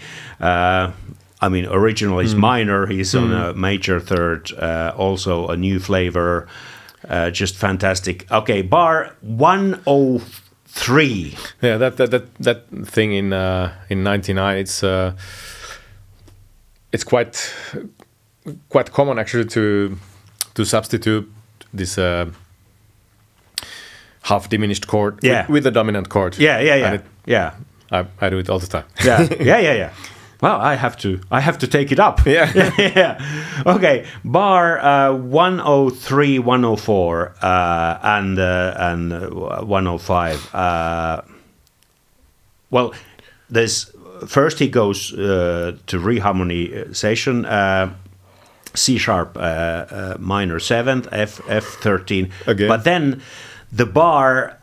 I mean, originally it's minor, he's on a major third, uh, also a new flavor, uh, just fantastic. Okay, bar 103. Yeah, that that that, that thing in uh, in '99, it's uh, it's quite quite common actually to to substitute this uh, half diminished chord with- Yeah. with, the dominant chord. Yeah, yeah, yeah. It, yeah. I, I do it all the time. yeah, yeah, yeah, yeah. Well, I have to, I have to take it up. Yeah. yeah. Okay, bar uh, 103, 104, uh, and uh, and uh, 105. Uh, well, there's first he goes uh, to reharmonization. Uh, C sharp uh, uh, minor seventh, F F thirteen. Again. But then the bar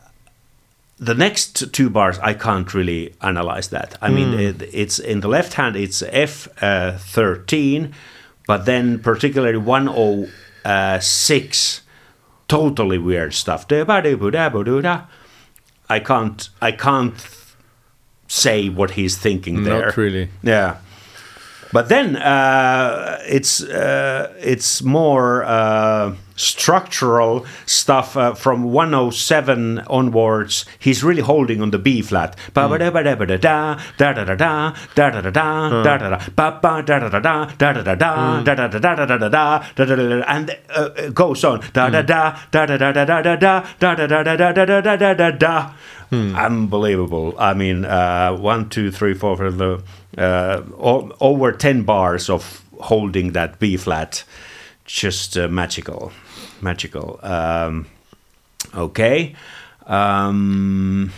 the next two bars I can't really analyze that. I mean, it, it's in the left hand it's F uh, thirteen, but then particularly one oh six, totally weird stuff. I can't I can't say what he's thinking there. Not really. Yeah. But then uh, it's uh, it's more uh, structural stuff uh, from 107 onwards. He's really holding on the B flat. And uh, goes on Unbelievable. I mean, uh, one, two, three, four, uh, over 10 bars of holding that B flat. Just uh, magical. Magical. Um, okay. Um,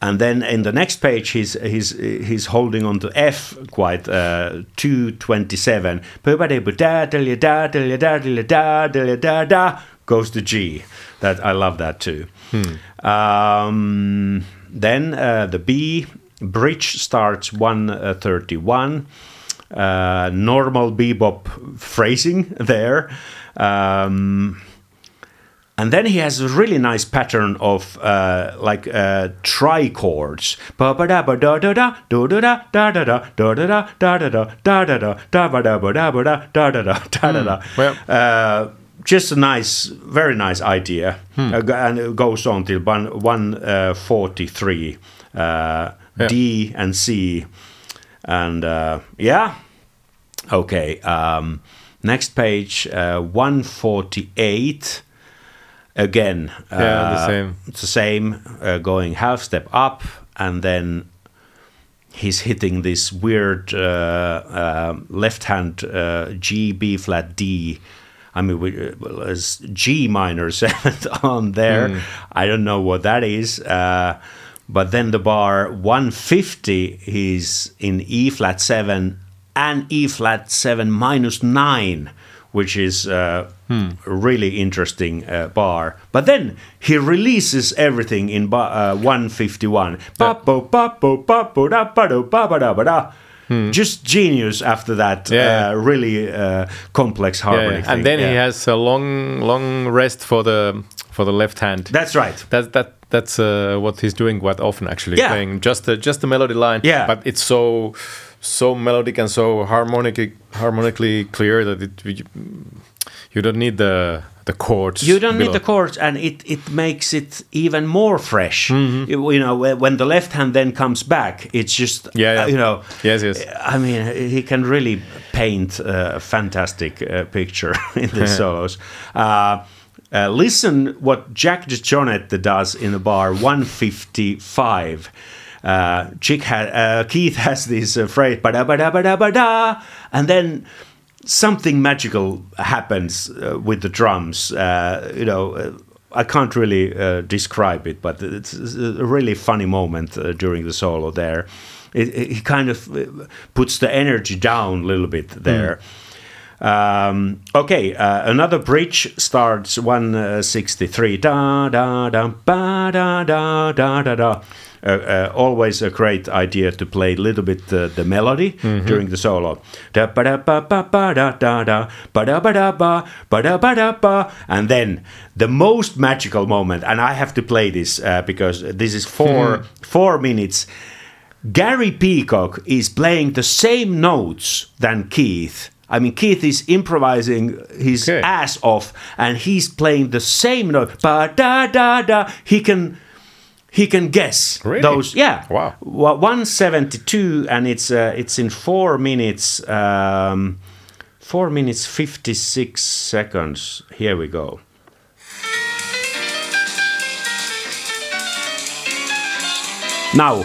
and then in the next page, he's he's he's holding on to F quite uh, two twenty seven. Goes to G. That I love that too. Um, then uh, the B bridge starts one thirty one. Uh, normal bebop phrasing there. Um, and then he has a really nice pattern of uh, like uh, trichords. Just a nice, very nice idea. And it goes on till 143 one, uh, yeah. D and C. And yeah, okay. Um, next page, uh, one forty eight again Yeah, the uh, same. it's the same uh, going half step up and then he's hitting this weird uh, uh, left hand uh, G B flat D I mean we, well, there's G minor seventh on there Hmm. I don't know what that is uh, but then the bar 150 is in E flat 7 and E flat 7 minus 9, which is uh, a really interesting uh, bar. But then he releases everything in uh, 151. Ba-bo, ba-bo, ba-bo, da, ba-do, ba-ba-da-ba-da. Just genius after that Yeah. uh, really uh, complex harmony. yeah. thing. and then he has a long long rest for the for the left hand. That's right. That that that's uh, what he's doing quite often actually Yeah. playing just the just the melody line. Yeah. but it's so so melodic and so harmonic harmonically clear that it you, don't need the the chords. You don't need the chords, and it, it makes it even more fresh. Mm-hmm. You, you know, when- when the left hand then comes back, it's just, Yeah, yeah. uh, you know. Yes, yes. I mean, he can really paint a fantastic uh, picture in the solos. Uh, uh, listen what Jack DeJohnette does in the bar 155. Uh, Chick ha- uh, Keith has this uh, phrase, ba-da, ba-da, ba-da, ba-da, and then something magical happens uh, with the drums. Uh, you know, uh, I can't really uh, describe it, but it's a really funny moment uh, during the solo there. He kind of puts the energy down a little bit there. Um, okay, uh, another bridge starts 163. Da da da ba da da da da da. Uh, uh, always a great idea to play a little bit uh, the melody during the solo. And then the most magical moment, and I have to play this uh, because this is four four minutes. Gary Peacock is playing the same notes than Keith. I mean, Keith is improvising his Okay. ass off, and he's playing the same note. Ba da da da. He can, he can guess Really? those. Yeah. Wow. Seventy two, and it's uh, it's in four minutes. Um, four minutes fifty six seconds. Here we go. Now,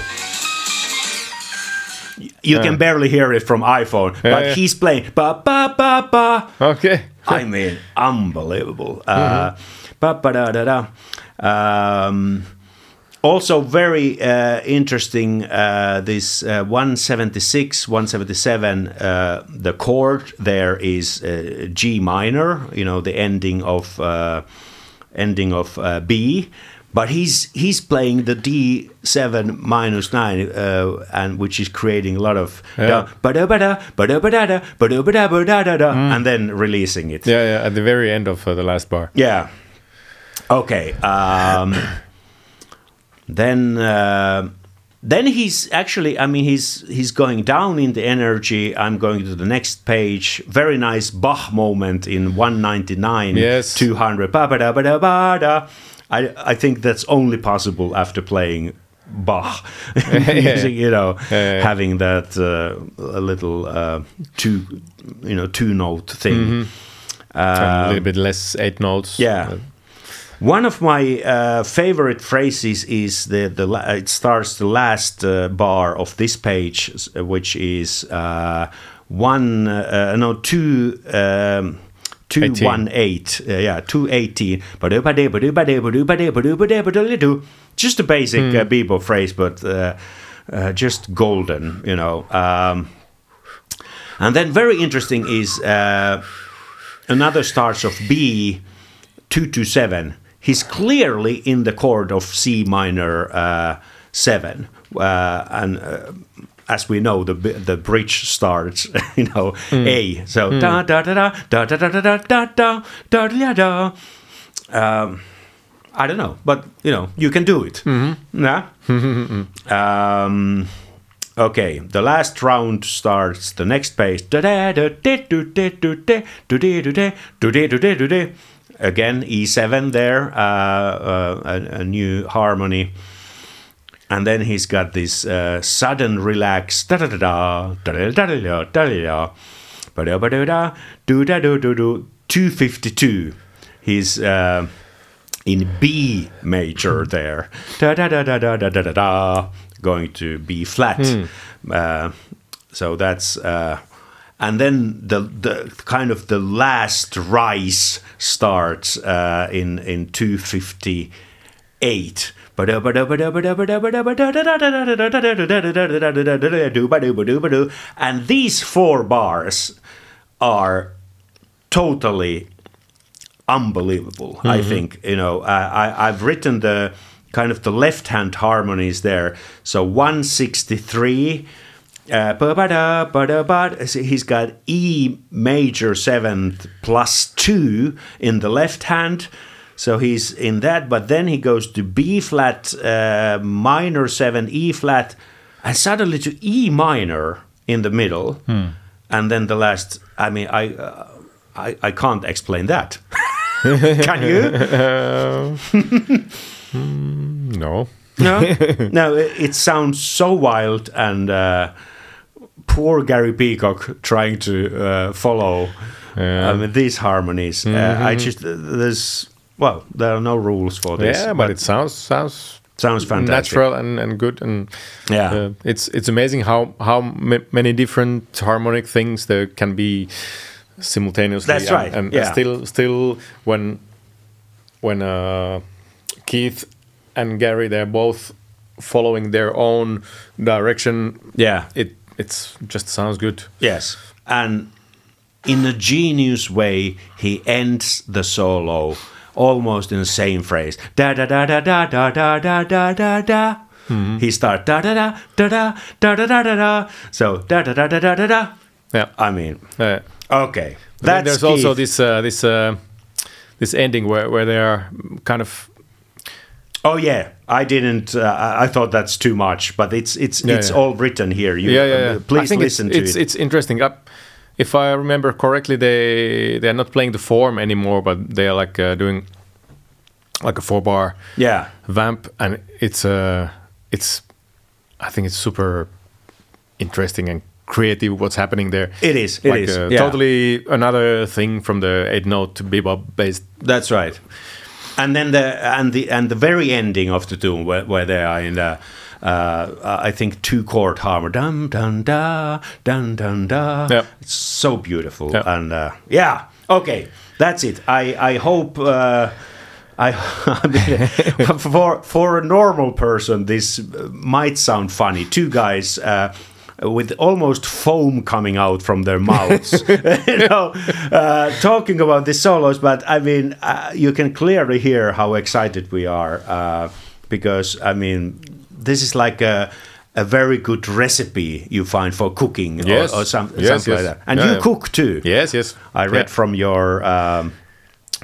you can barely hear it from iPhone, but yeah. he's playing ba ba ba ba. Okay. I mean, unbelievable. Uh, ba ba da da da. Um, also, very uh, interesting. Uh, this uh, 176, 177. Uh, the chord there is uh, G minor. You know, the ending of uh, ending of uh, B. But he's he's playing the D seven minus nine, uh, and which is creating a lot of Yeah. ba-da-da-da, and then releasing it. Yeah, yeah. At the very end of uh, the last bar. Yeah. Okay. Um, then uh, then he's actually. I mean, he's he's going down in the energy. I'm going to the next page. Very nice Bach moment in 199. Yes. 200. Ba ba da ba da ba da. I I think that's only possible after playing. Bach, Using, you know, Yeah, having that uh, a little uh, two, you know, two note thing. And a little bit less eight notes. Um, Yeah. One of my uh, favorite phrases is the the la- it starts the last uh, bar of this page, which is uh, one uh, no two. Um, Two 18. one eight, uh, yeah, two eighteen. Just a basic uh, bebop phrase, but uh, uh, just golden, you know. Um, and then very interesting is uh, another starts of B two to seven. He's clearly in the chord of C minor uh, seven, uh, and uh, as we know, the the bridge starts, you know, A. So da da da da da da da da da da da da da. Um, I don't know, but you know, you can do it. Yeah. um, okay, the last round starts the next page. Again, E7 there, uh, uh, a, a new harmony. And then he's got this uh, sudden relax. Da da da da da da da da da ba da ba da da do da do do do 252. He's uh, in B major there. Da da da da da da da da da. Going to B flat. Uh, so that's. Uh, and then the the kind of the last rise starts uh, in in 250 eight. And these four bars are totally unbelievable. I think you know I, I I've written the kind of the left hand harmonies there. So 163. Uh, ba-ba-da, ba-da-ba. He's got E major seventh plus two in the left hand. So he's in that, but then he goes to B flat, uh, minor seven, E flat, and suddenly to E minor in the middle. And then the last, I mean, I, uh, I, I can't explain that. Can you? No. No, no. It, it sounds so wild, and uh, poor Gary Peacock trying to uh, follow. I mean, these harmonies. Uh, I just there's well, there are no rules for this. Yeah, but it sounds sounds sounds fantastic. natural and, and good and Yeah. uh, it's it's amazing how how ma- many different harmonic things there can be simultaneously That's and, right, and yeah. still still when when uh, Keith and Gary they're both following their own direction Yeah. it it's just sounds good Yes, and in a genius way, he ends the solo almost in the same phrase. Da da da da da da da da da da da. He starts da da da da da da da da da da. So da da da da da da da. yeah I mean, uh, okay. That's there's also this uh, this uh, this ending where, where they are kind of Oh yeah, I didn't. Uh, I- thought that's too much, but it's it's Yeah, it's yeah. all written here. You, yeah, yeah, uh, yeah. Please listen it's, to it's, it. It's interesting. Up, if I remember correctly, they they are not playing the form anymore, but they are like uh, doing like a four bar yeah, vamp, and it's uh it's I think it's super interesting and creative what's happening there. it is. It like is. uh, yeah. totally another thing from the eight note bebop based. That's right. And then the and the and the very ending of the tune where, where they are in the uh, I think two chord harmony dun dun da dun dun da. Yeah. It's so beautiful Yeah. and uh, yeah. Okay, that's it. I I hope. Uh, I, I for for a normal person, this might sound funny. Two guys uh, with almost foam coming out from their mouths, you know, uh, talking about the solos. But I mean, uh, you can clearly hear how excited we are uh, because I mean, this is like a. A very good recipe you find for cooking Yes. or, or some, Yes, something like that. And Yeah, you yeah. cook too. Yes, yes. I read Yeah. from your um,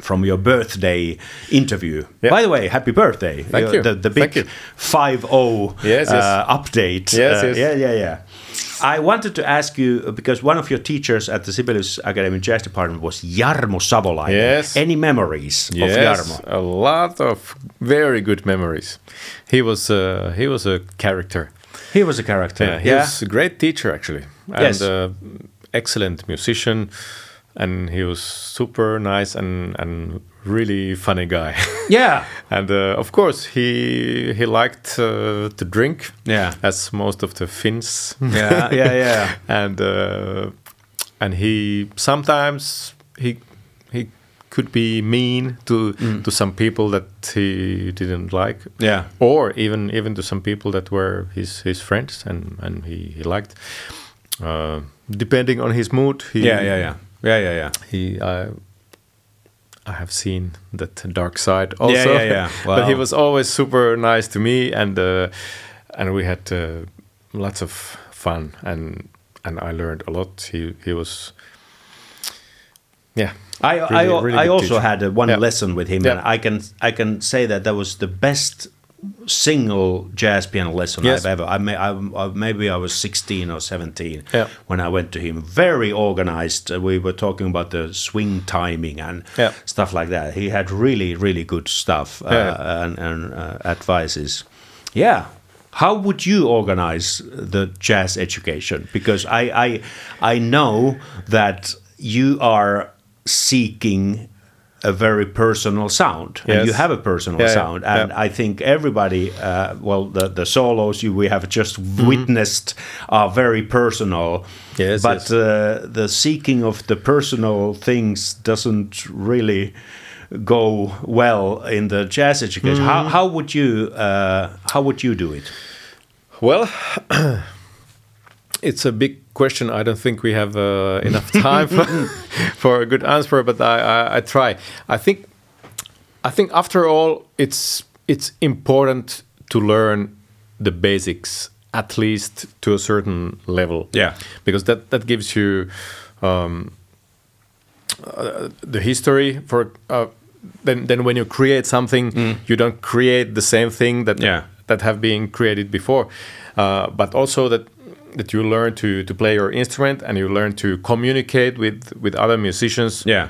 from your birthday interview. Yeah. By the way, happy birthday! Thank Uh, you. The, the big five zero Yes, yes. uh, update. Yes, Uh, yes. Yeah, yeah, yeah. I wanted to ask you uh, because one of your teachers at the Sibelius Academy Jazz Department was Jarmo Savolainen. Yes. Any memories of Yes, Jarmo? a lot of very good memories. He was uh, he was a character. He was a character. Yeah, he was a great teacher actually, and Yes. uh, excellent musician, and he was super nice and and really funny guy. yeah. and uh, of course, he he liked uh, to drink. Yeah. as most of the Finns. Yeah, yeah, yeah. and uh, and he sometimes he he could be mean to to some people that he didn't like Yeah. or even even to some people that were his his friends and and he, he liked uh, depending on his mood he Yeah, yeah, yeah. Yeah, yeah, yeah. he uh, I have seen that dark side also yeah, yeah. but he was always super nice to me and uh, and we had uh, lots of fun and and I learned a lot he he was yeah I Really- I, really I also teacher. had uh, one Yeah. lesson with him, Yeah. and I can I can say that that was the best single jazz piano lesson Yes. I've ever. I, may, I, I maybe I was sixteen or seventeen Yeah. when I went to him. Very organized. We were talking about the swing timing and Yeah. stuff like that. He had really really good stuff uh, Yeah. and, and uh, advices. Yeah. How would you organize the jazz education? Because I, I, I know that you are seeking a very personal sound, and you have a personal Yeah, yeah, sound, and yeah. I think everybody, uh, well, the the solos you we have just witnessed are very personal. Yes, but yes. Uh, the seeking of the personal things doesn't really go well in the jazz education. Mm. How, how would you uh, how would you do it? Well, it's a big question. I don't think we have uh, enough time for, for a good answer, but I, I, I try. I think I think after all, it's it's important to learn the basics at least to a certain level. Yeah. because that that gives you um, uh, the history for. Uh, then, then when you create something, you don't create the same thing that Mm. Yeah. that have been created before, uh, but also that that you learn to to play your instrument and you learn to communicate with with other musicians Yeah.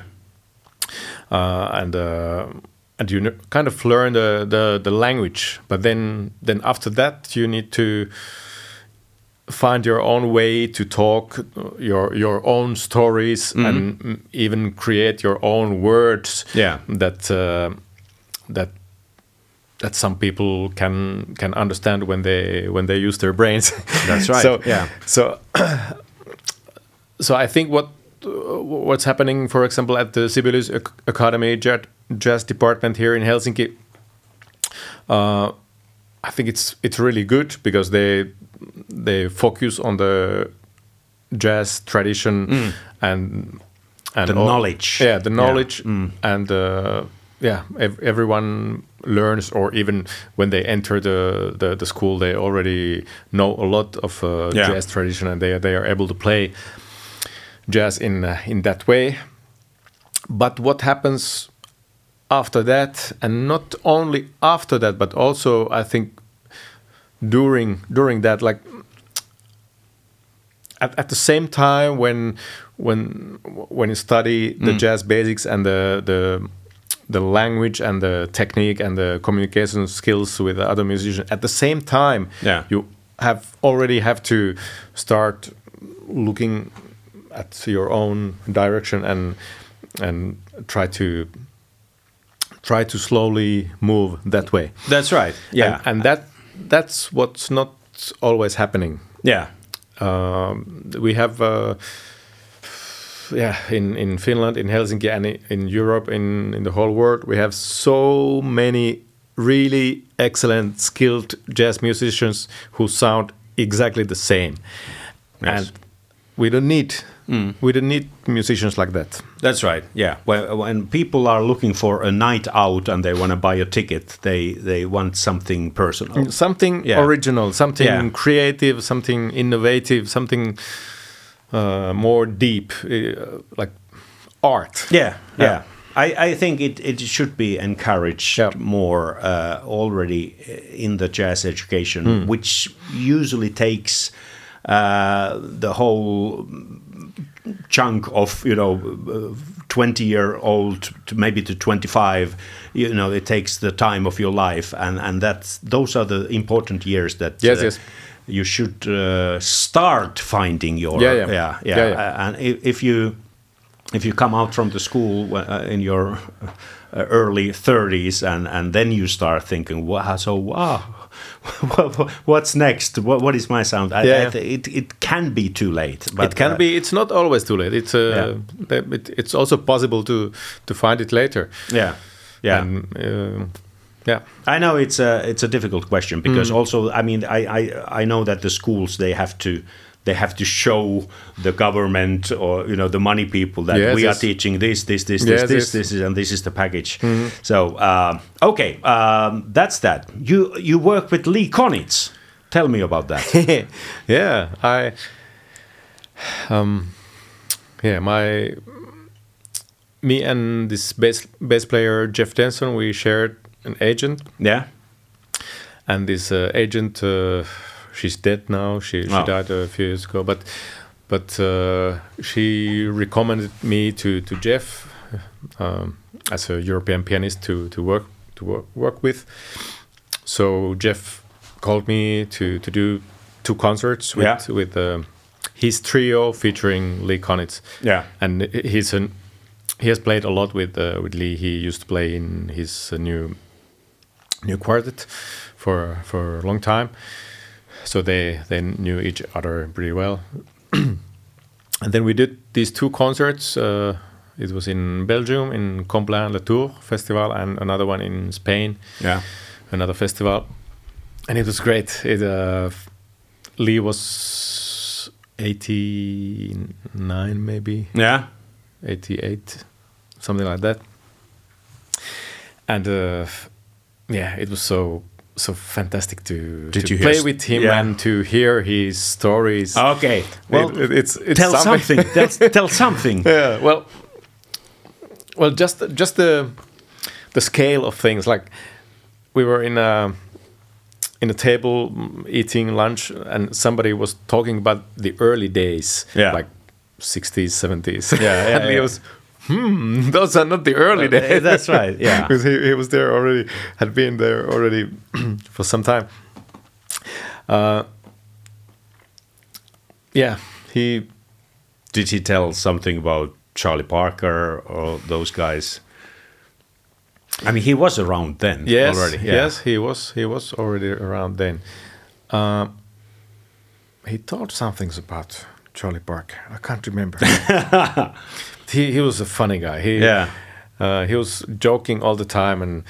uh, and uh, and you kind of learn the, the the language. But then then after that, you need to find your own way to talk, uh, your your own stories, and mm, even create your own words. Yeah. that uh, that that some people can can understand when they when they use their brains. That's right, so yeah. so so I think what uh, what's happening, for example, at the Sibelius Academy jazz, department here in Helsinki, uh, I think it's it's really good because they they focus on the jazz tradition and and Mm. The all- knowledge. Yeah, the Yeah. knowledge and uh, yeah, ev- everyone learns, or even when they enter the, the, the school, they already know a lot of uh, Yeah. jazz tradition, and they they are able to play jazz in uh, in that way. But what happens after that, and not only after that, but also I think during during that, like at, at the same time when when when you study the jazz basics and the the the language and the technique and the communication skills with the other musicians at the same time Yeah. you have already have to start looking at your own direction and and try to try to slowly move that way That's right. Yeah. and, and that that's what's not always happening yeah. um, we have uh, yeah in, in Finland in Helsinki and in Europe in, in the whole world we have so many really excellent skilled jazz musicians who sound exactly the same Yes. and we don't need mm. we don't need musicians like that That's right. Yeah. When, when people are looking for a night out and they want to buy a ticket, they they want something personal. something Yeah. original something Yeah. creative something innovative something uh, more deep uh, like art Yeah. Yeah. Yeah. I, I think it, it should be encouraged Yeah. more uh, already in the jazz education, which usually takes uh, the whole chunk of you know 20 year old to maybe to 25 you know it takes the time of your life and and that's those are the important years that Yes, uh, yes. You should uh, start finding your Yeah, yeah. yeah yeah, Yeah, yeah. Uh, and if, if you if you come out from the school uh, in your uh, early 30s and and then you start thinking wow so wow what's next? What, what is my sound? I, Yeah, I th- it, it can be too late but it can uh, be it's not always too late. It's uh, it, it's also possible to to find it later. Yeah. Yeah. And, uh, yeah I know it's a it's a difficult question because Mm. also I mean I, I I know that the schools they have to they have to show the government or you know the money people that Yes, we are teaching this this this this Yes, this. Mm-hmm. this is and this is the package. So um, okay, um, that's that. You you work with Lee Konitz. Tell me about that. yeah i um yeah my me and this bass bass player jeff denson we shared an agent yeah. and this uh, agent uh, she's dead now she, she Oh. died a few years ago but but uh, she recommended me to to jeff um, as a european pianist to to work to work, work with so jeff called me to to do two concerts with Yeah. with uh, his trio featuring lee konitz Yeah. and he's an he has played a lot with uh, with Lee. He used to play in his uh, new new quartet for for a long time, so they they knew each other pretty well. and then we did these two concerts uh, It was in Belgium in Comblain Le Tour festival, and another one in Spain, Yeah. another festival, and it was great. It uh, Lee was eighty nine, maybe Yeah. eighty eight, something like that. And uh, yeah, it was so so fantastic to, Did to you play with him yeah. and to hear his stories. Okay. Well, It- it- it's, it's tell something. tell, tell something. yeah. Well, well, just just the the scale of things. Like we were in a in a table mm, eating lunch, and somebody was talking about the early days, Yeah. like sixties, seventies. Yeah, yeah, and yeah. was. Hmm, those are not the early days. that's right, yeah. because he, he was there already, had been there already for some time. Uh, yeah, he Did he tell something about Charlie Parker or those guys? I mean, he was around then Yes, already. Yeah. yes, he was. He was already around then. Uh, he told some things about Charlie Parker. I can't remember. he he was a funny guy. He Yeah. uh, he was joking all the time, and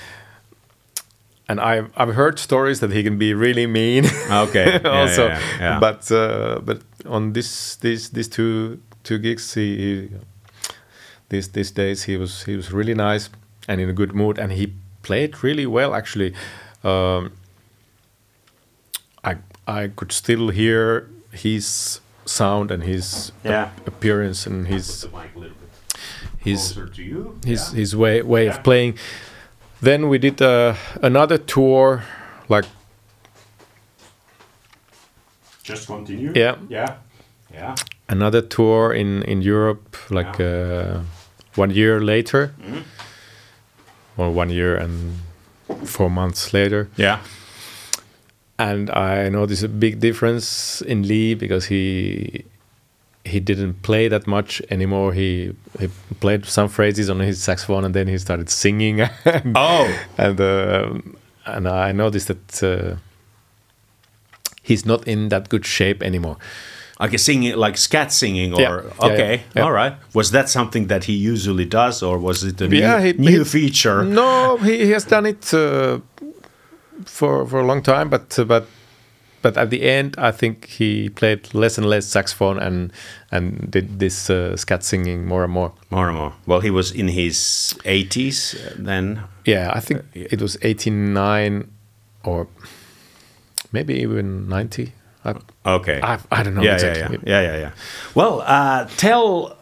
and I've I've heard stories that he can be really mean. Okay. Yeah, also, yeah, yeah, yeah. but uh, but on this these these two two gigs, he, he these these days he was he was really nice and in a good mood, and he played really well actually. Um, I I could still hear his sound and his Yeah. appearance and his his to you. his his way way of playing. Then we did uh, another tour, like Just continue. Yeah. Yeah. Yeah. another tour in in Europe, like uh, one year later, or one year and four months later. Yeah. And I noticed a big difference in Lee because he he didn't play that much anymore. He he played some phrases on his saxophone and then he started singing. and, Oh. and uh, and I noticed that uh, he's not in that good shape anymore. Like singing, like scat singing, or Yeah. Okay, yeah, yeah. all right. Was that something that he usually does, or was it a new, he- new he- feature? No, he, he has done it uh, for for a long time, but uh, but but at the end, I think he played less and less saxophone and and did this uh, scat singing more and more. More and more. Well, he was in his 80s then. Yeah, I think it was eighty nine or maybe even ninety. I, Okay. I, I don't know yeah, exactly. yeah, yeah, yeah, yeah, yeah. Well, uh, tell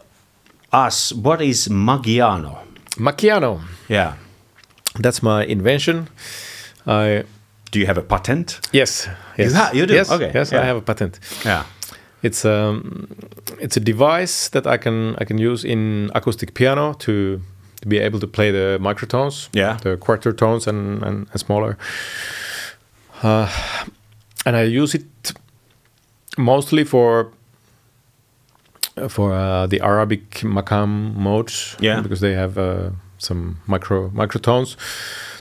us what is Maqiano? Maqiano, Yeah. that's my invention. I Do you have a patent? yes, yes, ha- you do? Yes, Okay, yes, yeah. I have a patent. Yeah. It's um, it's a device that I can I can use in acoustic piano to, to be able to play the microtones, Yeah. the quarter tones and and, and smaller. Uh, and I use it mostly for for uh, the Arabic makam modes, Yeah. because they have uh, some micro microtones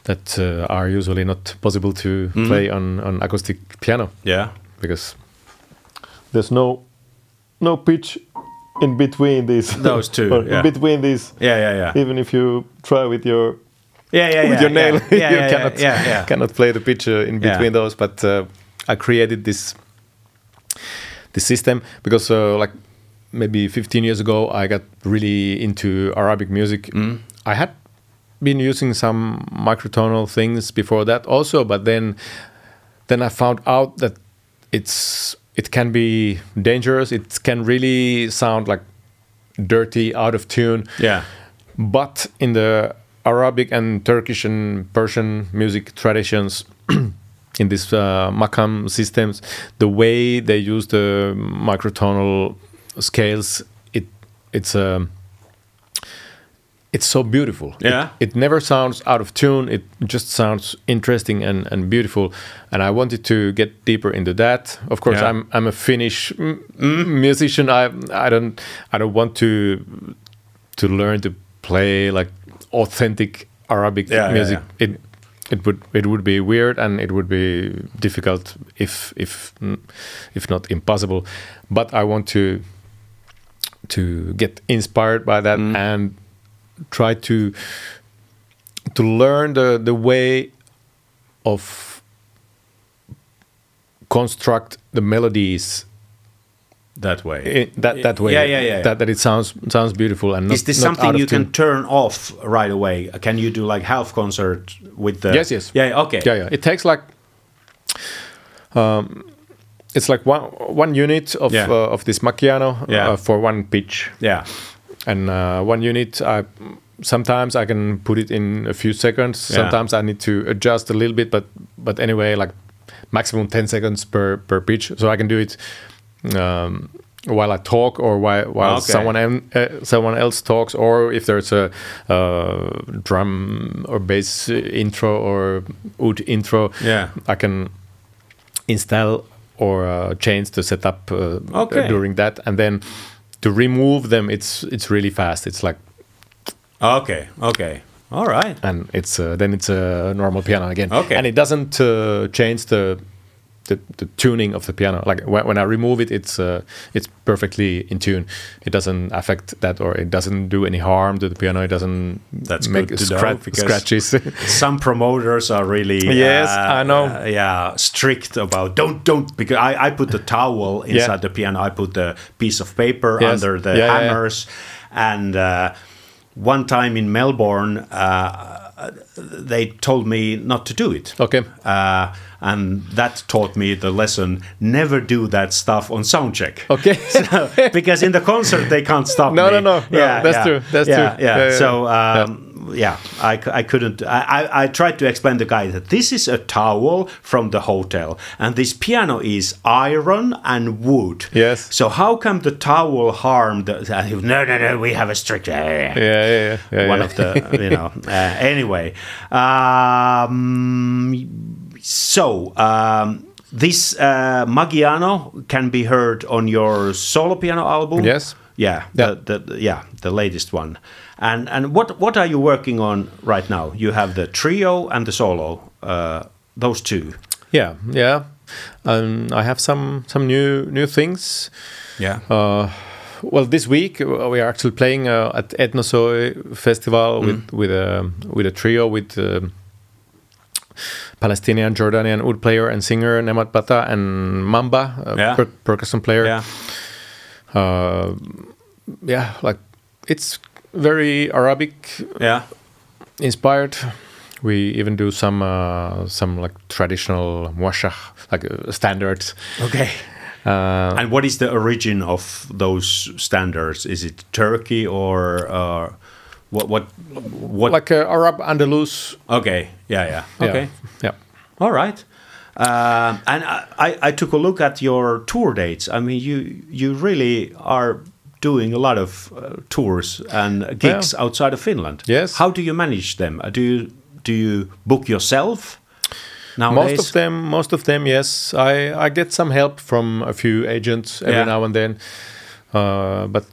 that uh, are usually not possible to Mm-hmm. play on on acoustic piano Yeah. because there's no no pitch in between these Those two, yeah. in between these Yeah, yeah, yeah. even if you try with your Yeah, yeah, with yeah, your yeah. nail Yeah, you yeah, cannot yeah, yeah. cannot play the pitch uh, in Yeah. between those but uh, i created this this system because uh, like maybe 15 years ago i got really into arabic music Mm. i had been using some microtonal things before that also but then then i found out that it's it can be dangerous it can really sound like dirty out of tune Yeah. but in the Arabic and Turkish and Persian music traditions, in these uh, makam systems, the way they use the microtonal scales, it it's um, it's so beautiful. Yeah. it, never sounds out of tune. It just sounds interesting and, and beautiful. And I wanted to get deeper into that. Of course, Yeah. I'm I'm a Finnish mm, musician. I I don't I don't want to to learn to play like authentic Arabic Yeah, yeah, music. yeah. It it would it would be weird and it would be difficult if if mm, if not impossible. But I want to to get inspired by that Mm. and try to to learn the the way of construct the melodies that way. i- that that way. Yeah, yeah, yeah. That, that it sounds sounds beautiful and not, Is this not something out of you tune. can turn off right away? Can you do like half concert with the? Yes, yes. Yeah. Okay. Yeah, yeah. It takes like um, it's like one one unit of Yeah. uh, of this Maqiano Yeah. uh, for one pitch, Yeah. And uh, one unit. I sometimes I can put it in a few seconds. Yeah. Sometimes I need to adjust a little bit, but but anyway, like maximum ten seconds per per pitch, so I can do it. Um, while I talk, or while, while Okay. someone em- uh, someone else talks, or if there's a uh, drum or bass intro or oud intro, Yeah. I can install or uh, change the setup uh, Okay. during that, and then to remove them, it's it's really fast. It's like Okay. Okay. All right. and it's uh, then it's a normal piano again. Okay. and it doesn't uh, change the, the the tuning of the piano. Like when, when I remove it, it's uh, it's perfectly in tune. It doesn't affect that, or it doesn't do any harm to the piano. It doesn't That's make good to know, because- scratches. Some promoters are really Yes, uh, I know. uh, yeah, strict about don't don't because I, I put the towel inside Yeah. the piano. I put the piece of paper Yes. under the Yeah, yeah, yeah. hammers, and uh, one time in Melbourne, uh, they told me not to do it. okay. Uh, and that taught me the lesson: never do that stuff on sound check. Okay. because in the concert they can't stop No, me. no, no, no, Yeah, that's true, that's yeah, true. Yeah, Yeah, yeah, So um, yeah, I couldn't. I, I, I tried to explain to the guy that this is a towel from the hotel, and this piano is iron and wood. Yes. So how come the towel harmed? The, and no, no, no. We have a strict. yeah, yeah, yeah, yeah. One yeah. of the, you know. Uh, anyway, um, so um, this uh, Maqiano can be heard on your solo piano album. Yes. Yeah. Yeah. The, the, yeah, the latest one. And and what what are you working on right now? You have the trio and the solo. Uh, those two. Yeah, yeah. Um, I have some some new new things. Yeah. Uh, well, this week uh, we are actually playing uh, at Etnosoi Festival Mm. with with a with a trio with um Palestinian Jordanian oud player and singer Nemat Bata and Mamba, a Yeah. per- percussion player. yeah. Uh, yeah, like it's very Arabic Yeah. inspired. We even do some uh, some like traditional muwashshah, like uh, standards. Okay. Uh, And what is the origin of those standards? Is it Turkey or uh, what? What? What? like uh, Arab Andalus. okay. Yeah. Yeah. Okay. Yeah. yeah. All right. Um, and I, I took a look at your tour dates. I mean, you you really are doing a lot of uh, tours and gigs outside of Finland. Yes. How do you manage them? Uh, Do you do you book yourself nowadays? Most of them, most of them, yes. I I get some help from a few agents every Yeah. now and then, uh, but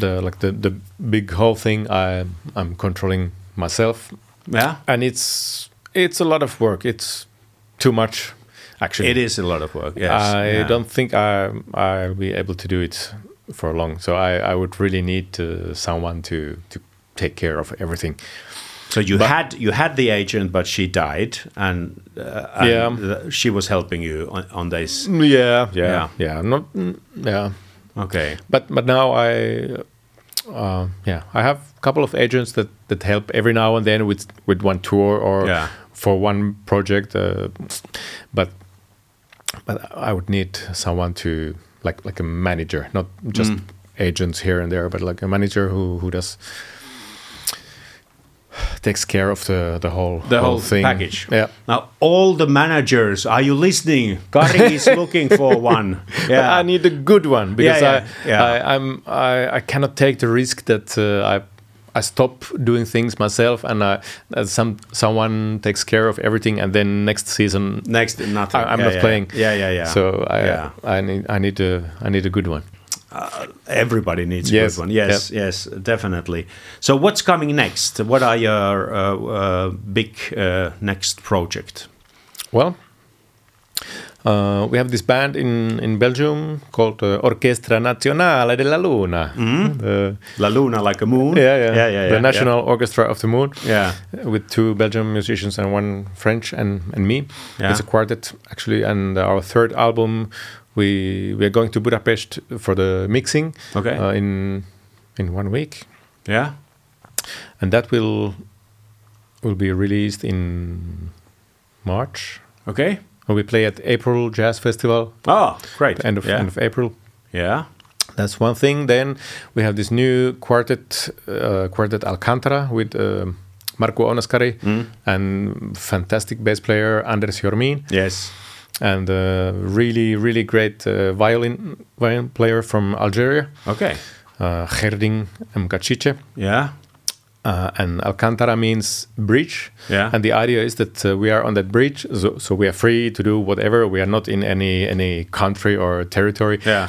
the like the the big whole thing, I I'm controlling myself, Yeah. and it's it's a lot of work. It's too much, actually. It is a lot of work. Yes. I Yeah. don't think I I'll be able to do it for long. So I I would really need to, someone to to take care of everything. So you had you had the agent, but she died, and, uh, and Yeah. she was helping you on, on this. Yeah, yeah, Yeah. yeah. Not mm, yeah. Okay. but but now I uh, yeah I have a couple of agents that that help every now and then with with one tour or Yeah. for one project uh, but but I would need someone to like like a manager not just Mm. agents here and there but like a manager who who does takes care of the the whole The whole thing package. yeah Now, all the managers, are you listening? Kari is looking for one. Yeah. I need a good one because yeah, I, yeah. I I'm I, I cannot take the risk that uh, I I stop doing things myself and I, that some someone takes care of everything and then next season Next, nothing. I, I'm Yeah, not yeah, playing. Yeah, yeah, yeah. So I Yeah. I need I need a I need a good one. Everybody needs a Yes, good one. Yes, yes, definitely. So, what's coming next? What are your uh, uh, big uh, next project? Well, Uh, we have this band in, in Belgium called uh, Orchestra Nazionale della Luna. Mm. La Luna, like a moon. Yeah, yeah, yeah, yeah. The yeah, National Orchestra of the Moon. Yeah. With two Belgian musicians and one French and, and me. Yeah. It's a quartet actually, and our third album. We we are going to Budapest for the mixing. Okay. Uh, in in one week, Yeah. and that will will be released in March. Okay. We play at April Jazz Festival, Oh, great. end of yeah. end of April. yeah. That's one thing. Then we have this new quartet, uh, quartet Alcantara with um Marco Onascari Mm. and fantastic bass player Anders Jormin Yes. and uh, really, really great uh, violin violin player from Algeria, Okay. uh, Gerding Mkachiche. Yeah. Uh, and Alcantara means bridge. Yeah. And the idea is that uh, we are on that bridge, so, so we are free to do whatever. We are not in any any country or territory. Yeah.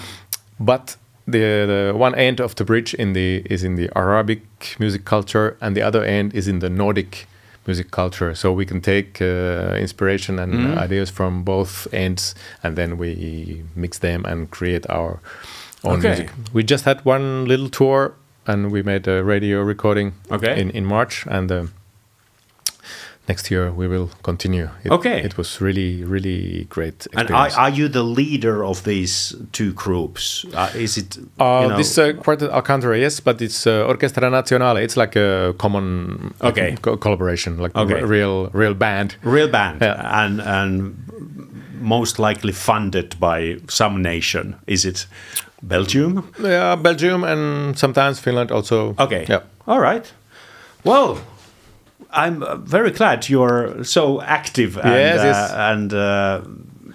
But the, the one end of the bridge in the is in the Arabic music culture, and the other end is in the Nordic music culture. So we can take uh, inspiration and Mm-hmm. ideas from both ends, and then we mix them and create our own Okay. music. We just had one little tour, and we made a radio recording Okay. in in March, and. Uh, Next year we will continue. It, Okay. It was really, really great. And are, are you the leader of these two groups? Uh, is it? Uh, you know- this uh, quartet Alcantara, yes, but it's uh, Orchestra Nazionale. It's like a common Okay. co- collaboration, like a Okay. real, real band. real band Yeah. and and most likely funded by some nation? Is it Belgium? Yeah, Belgium and sometimes Finland also. Okay. Yeah. All right. Well, I'm uh, very glad you're so active. And, Yes, uh, and uh,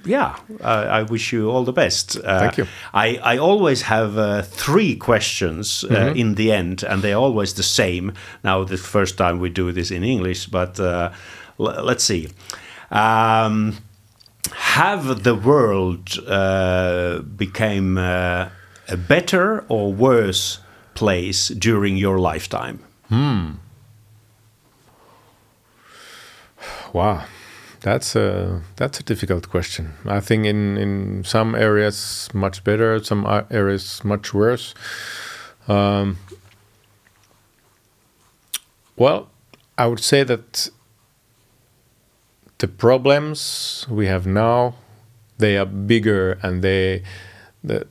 yeah, I, I wish you all the best. Uh, Thank you. I, I always have uh, three questions uh, Mm-hmm. in the end, and they're always the same. Now, the first time we do this in English, but uh, let's see. Um, have the world uh, became uh, a better or worse place during your lifetime? Wow, that's a that's a difficult question. I think in in some areas much better, some areas much worse. Um, well, I would say that the problems we have now they are bigger and they the,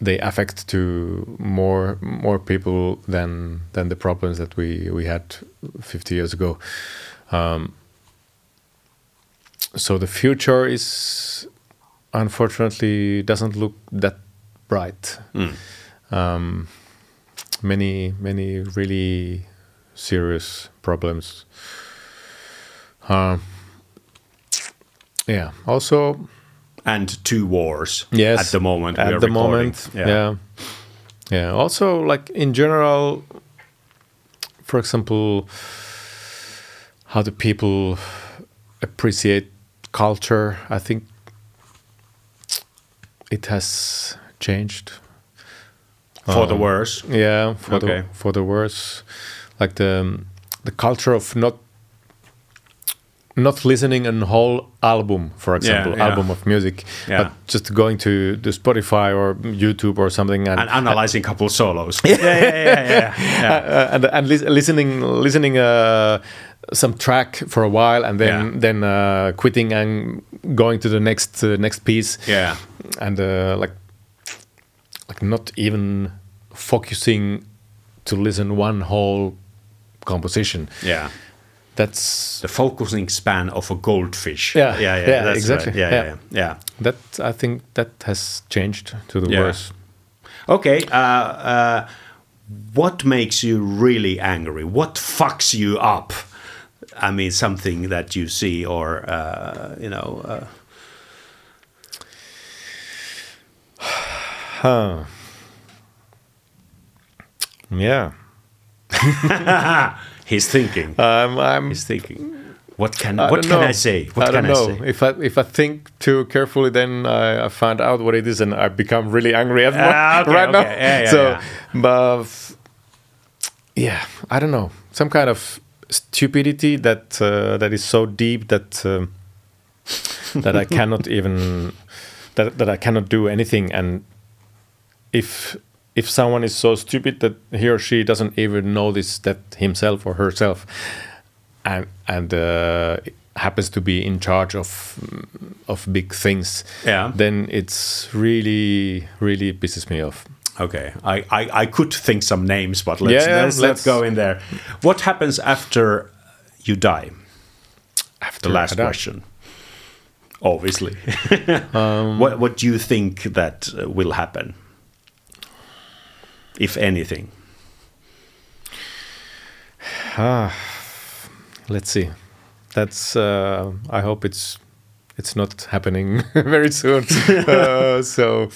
they affect to more more people than than the problems that we we had 50 years ago. Um, so the future is unfortunately doesn't look that bright. Um, many many really serious problems. Um, yeah. Also, And two wars yes. at the moment. At the recording. moment, yeah. yeah. Also, like in general, for example, how do people appreciate culture? I think it has changed. For the Um, worse. Yeah, for Okay. the for the worse, like the the culture of not not listening a whole album, for example, yeah. album of music, Yeah. but just going to the Spotify or YouTube or something and And analyzing couple solos. yeah, yeah, yeah, yeah. yeah. uh, and and lis- listening listening uh, some track for a while and then Yeah. then uh, quitting and going to the next uh, next piece Yeah. and uh, like like not even focusing to listen one whole composition Yeah. That's The focusing span of a goldfish. Yeah, yeah, yeah. yeah, that's exactly, right. Yeah, yeah, yeah. yeah. that i think that has changed to the worse Okay. Uh, uh, what makes you really angry? What fucks you up? I mean, something that you see, or uh, you know, uh, huh yeah he's thinking. um, i'm he's thinking. What can I what can know. I say? What I can don't I know. say? If I if I think too carefully, then I, I find out what it is, and I become really angry at Ah, okay, right now. Yeah, yeah, so, yeah. but yeah, I don't know. Some kind of stupidity that uh, that is so deep that um, that I cannot even that that I cannot do anything. And if if someone is so stupid that he or she doesn't even notice that himself or herself, and and uh, happens to be in charge of of big things, Yeah. then it's really really pisses me off. Okay, I, I, I could think some names, but let's, Yeah, let's, let's let's- go in there. What happens after you die? After The last question. Obviously. Um, what what do you think that uh, will happen, if anything? Ah, Let's see. That's. Uh, I hope it's it's not happening very soon. uh, so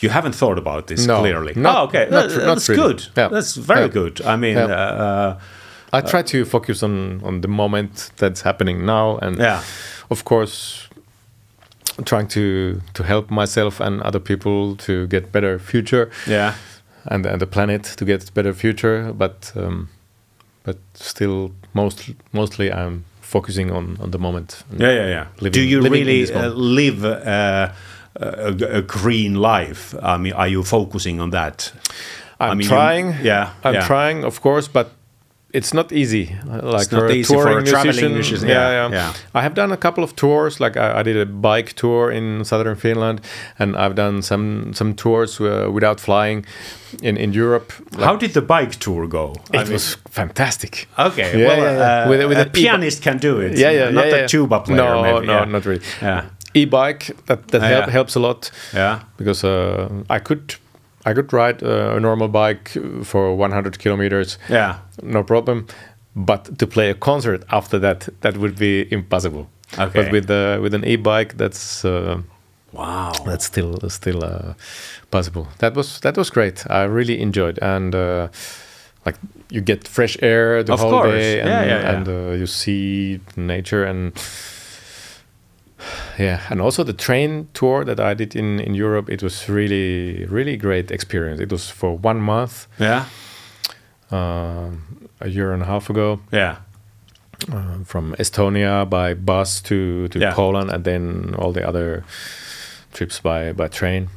You haven't thought about this No, clearly. not- oh, okay, not- That- not that's really. good. Yeah. That's very Yeah. good. I mean, Yeah. uh, I try to focus on on the moment that's happening now, and Yeah. of course, trying to to help myself and other people to get better future, yeah, and and the planet to get better future. But um, but still, most mostly I'm focusing on on the moment. yeah, yeah, yeah. Living- do you really uh, live uh, a, a green life? I mean, are you focusing on that? I'm I mean, you- trying. yeah, I'm yeah. trying, of course, but it's not easy. uh, Like not for a easy for touring a traveling musician. musician, Yeah, yeah, yeah, yeah. I have done a couple of tours. Like I, I did a bike tour in southern Finland, and I've done some some tours uh, without flying in in Europe. Like, How did the bike tour go? I it mean- was fantastic. Okay, Yeah, well. Uh, With- with a e- pianist can do it. Yeah, yeah, not a tuba player. No, maybe. no, not really. Yeah, E-bike that that Ah, help, helps a lot. yeah, because uh, I could I could ride uh, a normal bike for 100 kilometers, yeah. no problem. But to play a concert after that, that would be impossible. Okay. But with the with an e-bike, that's uh, Wow. that's still still uh, possible. That was that was great. I really enjoyed, and uh, like you get fresh air the Of whole course. day, and, Yeah, yeah, yeah. and uh, you see nature and. Yeah, and also the train tour that I did in, in Europe, it was really, really great experience. It was for one month, Yeah, um a year and a half ago, yeah. uh, from Estonia by bus to, to Yeah. Poland, and then all the other trips by, by train.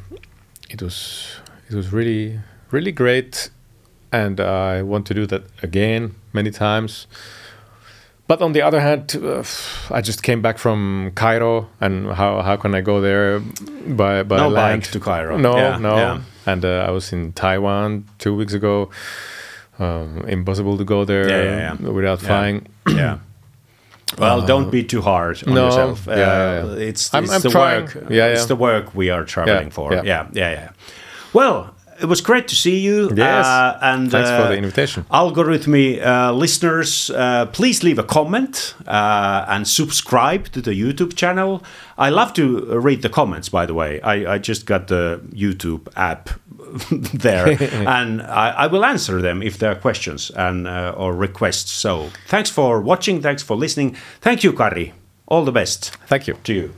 It was it was really really great, and I want to do that again many times. But on the other hand, uh, I just came back from Cairo, and how how can I go there by by No land bike to Cairo. No, Yeah, no. yeah. And uh, I was in Taiwan two weeks ago. Um, impossible to go there Yeah, without Yeah. flying. yeah. Well, don't be too hard on Uh, no, yourself. Uh, yeah, yeah, yeah. It's, I'm- I'm the trying. work. Yeah, It's the work we are traveling for. yeah. Yeah, yeah, yeah. Well, it was great to see you. Yes. Uh, and Thanks for uh, the invitation. Algorytmi uh, listeners, uh, please leave a comment uh, and subscribe to the YouTube channel. I love to read the comments, by the way. I, I just got the YouTube app there, and I, I will answer them if there are questions and uh, or requests. So thanks for watching. Thanks for listening. Thank you, Kari. All the best Thank you. to you.